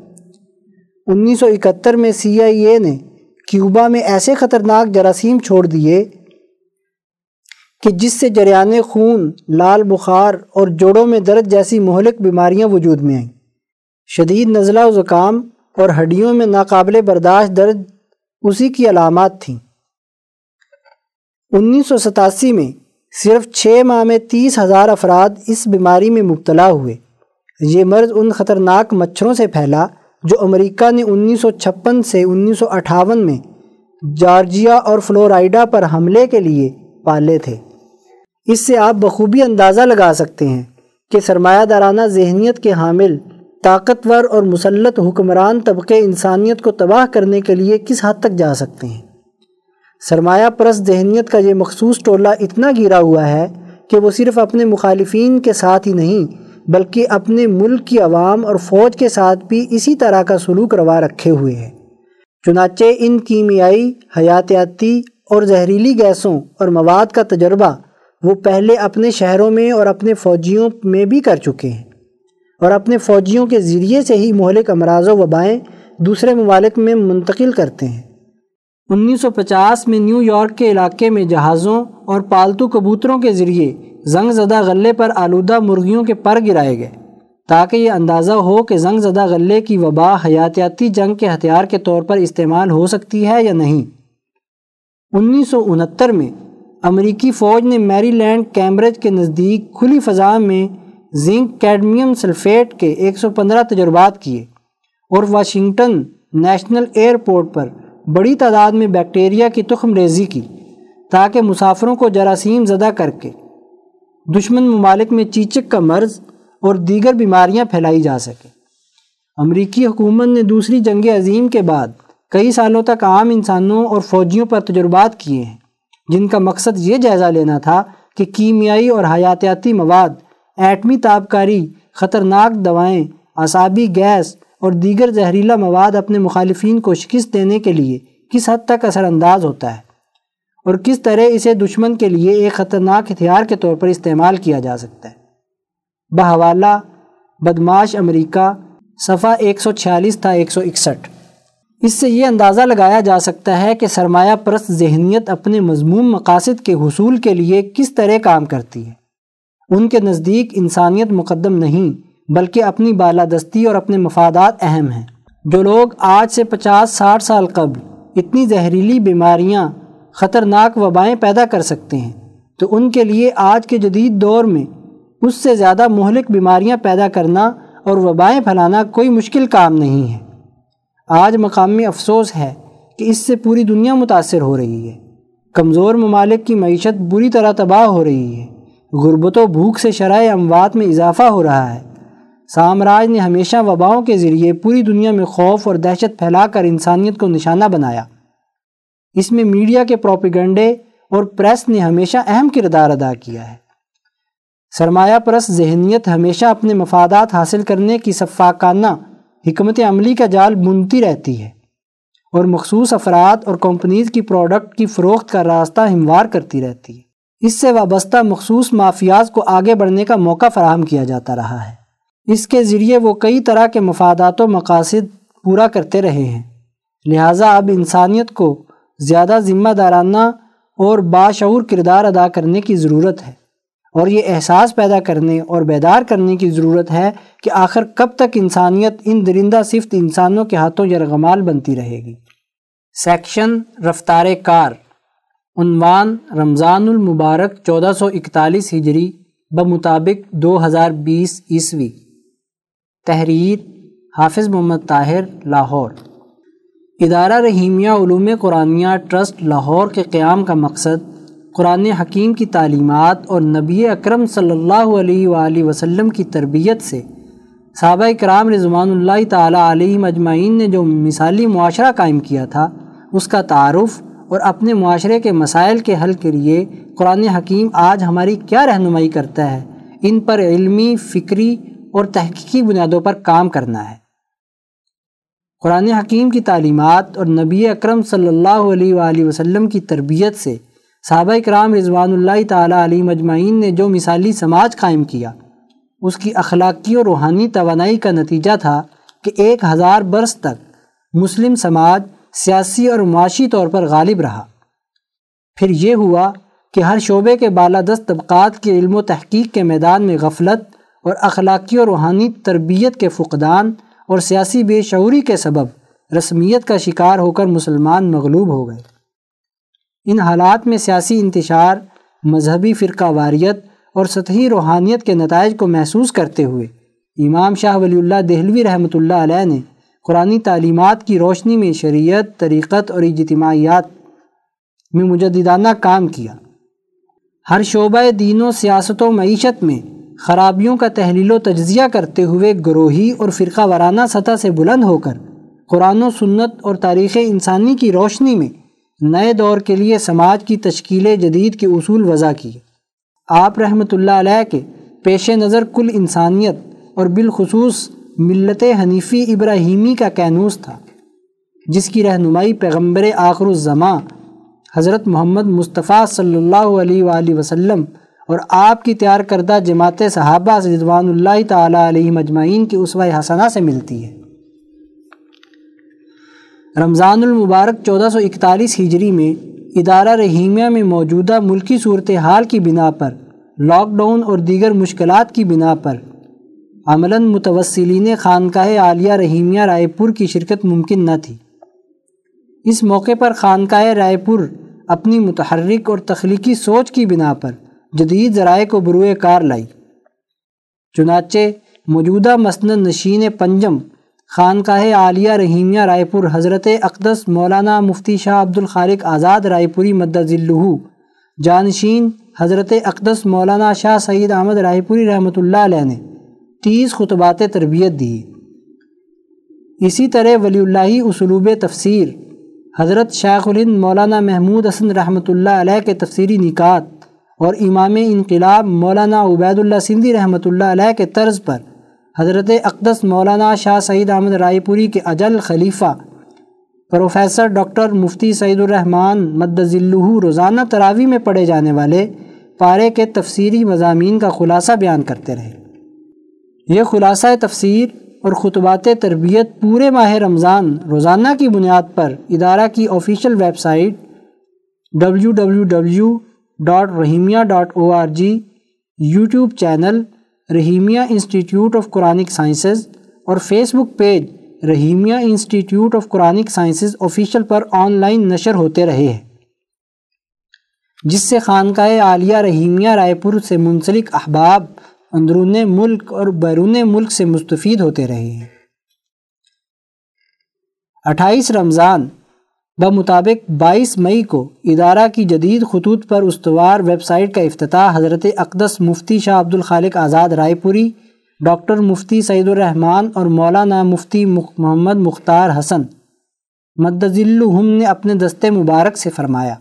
انیس سو اکہتر میں سی آئی اے نے کیوبا میں ایسے خطرناک جراثیم چھوڑ دیے کہ جس سے جریان خون، لال بخار اور جوڑوں میں درد جیسی مہلک بیماریاں وجود میں آئیں۔ شدید نزلہ و زکام اور ہڈیوں میں ناقابل برداشت درد اسی کی علامات تھیں۔ انیس سو ستاسی میں صرف چھ ماہ میں تیس ہزار افراد اس بیماری میں مبتلا ہوئے۔ یہ مرض ان خطرناک مچھروں سے پھیلا جو امریکہ نے انیس سو چھپن سے انیس سو اٹھاون میں جارجیا اور فلورائیڈا پر حملے کے لیے پالے تھے۔ اس سے آپ بخوبی اندازہ لگا سکتے ہیں کہ سرمایہ دارانہ ذہنیت کے حامل، طاقتور اور مسلط حکمران طبقے انسانیت کو تباہ کرنے کے لیے کس حد تک جا سکتے ہیں۔ سرمایہ پرست ذہنیت کا یہ مخصوص ٹولہ اتنا گرا ہوا ہے کہ وہ صرف اپنے مخالفین کے ساتھ ہی نہیں بلکہ اپنے ملک کی عوام اور فوج کے ساتھ بھی اسی طرح کا سلوک روا رکھے ہوئے ہیں۔ چنانچہ ان کیمیائی، حیاتیاتی اور زہریلی گیسوں اور مواد کا تجربہ وہ پہلے اپنے شہروں میں اور اپنے فوجیوں میں بھی کر چکے ہیں۔ اور اپنے فوجیوں کے ذریعے سے ہی مہلک امراض و وبائیں دوسرے ممالک میں منتقل کرتے ہیں۔ انیس سو پچاس میں نیو یارک کے علاقے میں جہازوں اور پالتو کبوتروں کے ذریعے زنگ زدہ غلے پر آلودہ مرغیوں کے پر گرائے گئے، تاکہ یہ اندازہ ہو کہ زنگ زدہ غلے کی وبا حیاتیاتی جنگ کے ہتھیار کے طور پر استعمال ہو سکتی ہے یا نہیں۔ انیس سو انہتر میں امریکی فوج نے میری لینڈ کیمبرج کے نزدیک کھلی فضا میں زنک کیڈمیم سلفیٹ کے ایک سو پندرہ تجربات کیے اور واشنگٹن نیشنل ایئرپورٹ پر بڑی تعداد میں بیکٹیریا کی تخم ریزی کی، تاکہ مسافروں کو جراثیم زدہ کر کے دشمن ممالک میں چیچک کا مرض اور دیگر بیماریاں پھیلائی جا سکے امریکی حکومت نے دوسری جنگ عظیم کے بعد کئی سالوں تک عام انسانوں اور فوجیوں پر تجربات کیے ہیں، جن کا مقصد یہ جائزہ لینا تھا کہ کیمیائی اور حیاتیاتی مواد، ایٹمی تابکاری، خطرناک دوائیں، اعصابی گیس اور دیگر زہریلا مواد اپنے مخالفین کو شکست دینے کے لیے کس حد تک اثر انداز ہوتا ہے۔ اور کس طرح اسے دشمن کے لیے ایک خطرناک ہتھیار کے طور پر استعمال کیا جا سکتا ہے؟ بحوالہ بدماش امریکہ، صفحہ ایک سو چھیالیس تھا ایک سو اکسٹھ۔ اس سے یہ اندازہ لگایا جا سکتا ہے کہ سرمایہ پرست ذہنیت اپنے مضمون مقاصد کے حصول کے لیے کس طرح کام کرتی ہے۔ ان کے نزدیک انسانیت مقدم نہیں، بلکہ اپنی بالادستی اور اپنے مفادات اہم ہیں۔ جو لوگ آج سے پچاس، ساٹھ سال قبل اتنی زہریلی بیماریاں خطرناک وبائیں پیدا کر سکتے ہیں۔ تو ان کے لیے آج کے جدید دور میں اس سے زیادہ مہلک بیماریاں پیدا کرنا اور وبائیں پھیلانا کوئی مشکل کام نہیں ہے۔ آج مقامی افسوس ہے کہ اس سے پوری دنیا متاثر ہو رہی ہے۔ کمزور ممالک کی معیشت بری طرح تباہ ہو رہی ہے۔ غربت و بھوک سے شرح اموات میں اضافہ ہو رہا ہے۔ سامراج نے ہمیشہ وباؤں کے ذریعے پوری دنیا میں خوف اور دہشت پھیلا کر انسانیت کو نشانہ بنایا۔ اس میں میڈیا کے پروپیگنڈے اور پریس نے ہمیشہ اہم کردار ادا کیا ہے۔ سرمایہ پرس ذہنیت ہمیشہ اپنے مفادات حاصل کرنے کی صفاقانہ حکمت عملی کا جال بنتی رہتی ہے اور مخصوص افراد اور کمپنیز کی پروڈکٹ کی فروخت کا راستہ ہموار کرتی رہتی ہے۔ اس سے وابستہ مخصوص مافیاز کو آگے بڑھنے کا موقع فراہم کیا جاتا رہا ہے۔ اس کے ذریعے وہ کئی طرح کے مفادات و مقاصد پورا کرتے رہے ہیں۔ لہٰذا اب انسانیت کو زیادہ ذمہ دارانہ اور باشعور کردار ادا کرنے کی ضرورت ہے اور یہ احساس پیدا کرنے اور بیدار کرنے کی ضرورت ہے کہ آخر کب تک انسانیت ان درندہ صفت انسانوں کے ہاتھوں یرغمال بنتی رہے گی۔ سیکشن رفتار کار، عنوان رمضان المبارک چودہ سو اکتالیس ہجری بمطابق دو ہزار بیس عیسوی۔ تحریر حافظ محمد طاہر، لاہور۔ ادارہ رحیمیہ علوم قرآنیہ ٹرسٹ لاہور کے قیام کا مقصد قرآن حکیم کی تعلیمات اور نبی اکرم صلی اللہ علیہ وآلہ وسلم کی تربیت سے۔ صحابہ کرام رضوان اللہ تعالیٰ علیہ مجمعین نے جو مثالی معاشرہ قائم کیا تھا، اس کا تعارف اور اپنے معاشرے کے مسائل کے حل کے لیے قرآن حکیم آج ہماری کیا رہنمائی کرتا ہے، ان پر علمی، فکری اور تحقیقی بنیادوں پر کام کرنا ہے۔ قرآن حکیم کی تعلیمات اور نبی اکرم صلی اللہ علیہ وآلہ وسلم کی تربیت سے صحابہ کرام رضوان اللہ تعالیٰ علیہ مجمعین نے جو مثالی سماج قائم کیا، اس کی اخلاقی اور روحانی توانائی کا نتیجہ تھا کہ ایک ہزار برس تک مسلم سماج سیاسی اور معاشی طور پر غالب رہا۔ پھر یہ ہوا کہ ہر شعبے کے بالادست طبقات کے علم و تحقیق کے میدان میں غفلت اور اخلاقی اور روحانی تربیت کے فقدان اور سیاسی بے شعوری کے سبب رسمیت کا شکار ہو کر مسلمان مغلوب ہو گئے۔ ان حالات میں سیاسی انتشار، مذہبی فرقہ واریت اور سطحی روحانیت کے نتائج کو محسوس کرتے ہوئے امام شاہ ولی اللہ دہلوی رحمۃ اللہ علیہ نے قرآن تعلیمات کی روشنی میں شریعت، طریقت اور اجتماعیات میں مجددانہ کام کیا۔ ہر شعبہ دین و سیاست و معیشت میں خرابیوں کا تحلیل و تجزیہ کرتے ہوئے گروہی اور فرقہ وارانہ سطح سے بلند ہو کر قرآن و سنت اور تاریخ انسانی کی روشنی میں نئے دور کے لیے سماج کی تشکیل جدید کے اصول وضع کیے۔ آپ رحمۃ اللہ علیہ کے پیش نظر کل انسانیت اور بالخصوص ملت حنیفی ابراہیمی کا کینوس تھا، جس کی رہنمائی پیغمبر آخر الزماں حضرت محمد مصطفیٰ صلی اللہ علیہ وآلہ وسلم اور آپ کی تیار کردہ جماعت صحابہ رضوان اللہ تعالیٰ علیہ مجمعین کی اسوہ حسنہ سے ملتی ہے۔ رمضان المبارک چودہ سو اکتالیس ہجری میں ادارہ رحیمیہ میں موجودہ ملکی صورتحال کی بنا پر، لاک ڈاؤن اور دیگر مشکلات کی بنا پر عملاً متوسلین خانقاہ عالیہ رحیمیہ رائے پور کی شرکت ممکن نہ تھی۔ اس موقع پر خانقاہ رائے پور اپنی متحرک اور تخلیقی سوچ کی بنا پر جدید ذرائع کو بروئے کار لائی۔ چنانچہ موجودہ مسند نشین پنجم خانقاہ عالیہ رحیمیہ رائے پور حضرت اقدس مولانا مفتی شاہ عبد الخالق آزاد رائے پوری مدذلہ، جانشین حضرت اقدس مولانا شاہ سعید احمد رائے پوری رحمۃ اللہ علیہ نے تیس خطبات تربیت دی۔ اسی طرح ولی اللہ اسلوب تفسیر حضرت شیخ الہند مولانا محمود حسن رحمۃ اللہ علیہ کے تفسیری نکات اور امام انقلاب مولانا عبید اللہ سندھی رحمۃ اللہ علیہ کے طرز پر حضرت اقدس مولانا شاہ سعید احمد رائے پوری کے اجل خلیفہ پروفیسر ڈاکٹر مفتی سعید الرحمن مدذلہ روزانہ تراوی میں پڑھے جانے والے پارے کے تفسیری مضامین کا خلاصہ بیان کرتے رہے۔ یہ خلاصہ تفسیر اور خطبات تربیت پورے ماہ رمضان روزانہ کی بنیاد پر ادارہ کی official website W W W dot Rahimia dot O R G YouTube channel Rahimia institute of Quranic sciences اور Facebook page Rahimia institute of Quranic sciences official per online نشر ہوتے رہے ہیں، جس سے خانقاہ عالیہ رحیمیہ رائے پور سے منسلک احباب، اندرون ملک اور بیرون ملک سے مستفید ہوتے رہے ہیں۔ اٹھائیس رمضان بمطابق بائیس مئی کو ادارہ کی جدید خطوط پر استوار ویب سائٹ کا افتتاح حضرت اقدس مفتی شاہ عبد الخالق آزاد رائے پوری، ڈاکٹر مفتی سعید الرحمان اور مولانا مفتی محمد مختار حسن۔ مدذلہم نے اپنے دستے مبارک سے فرمایا۔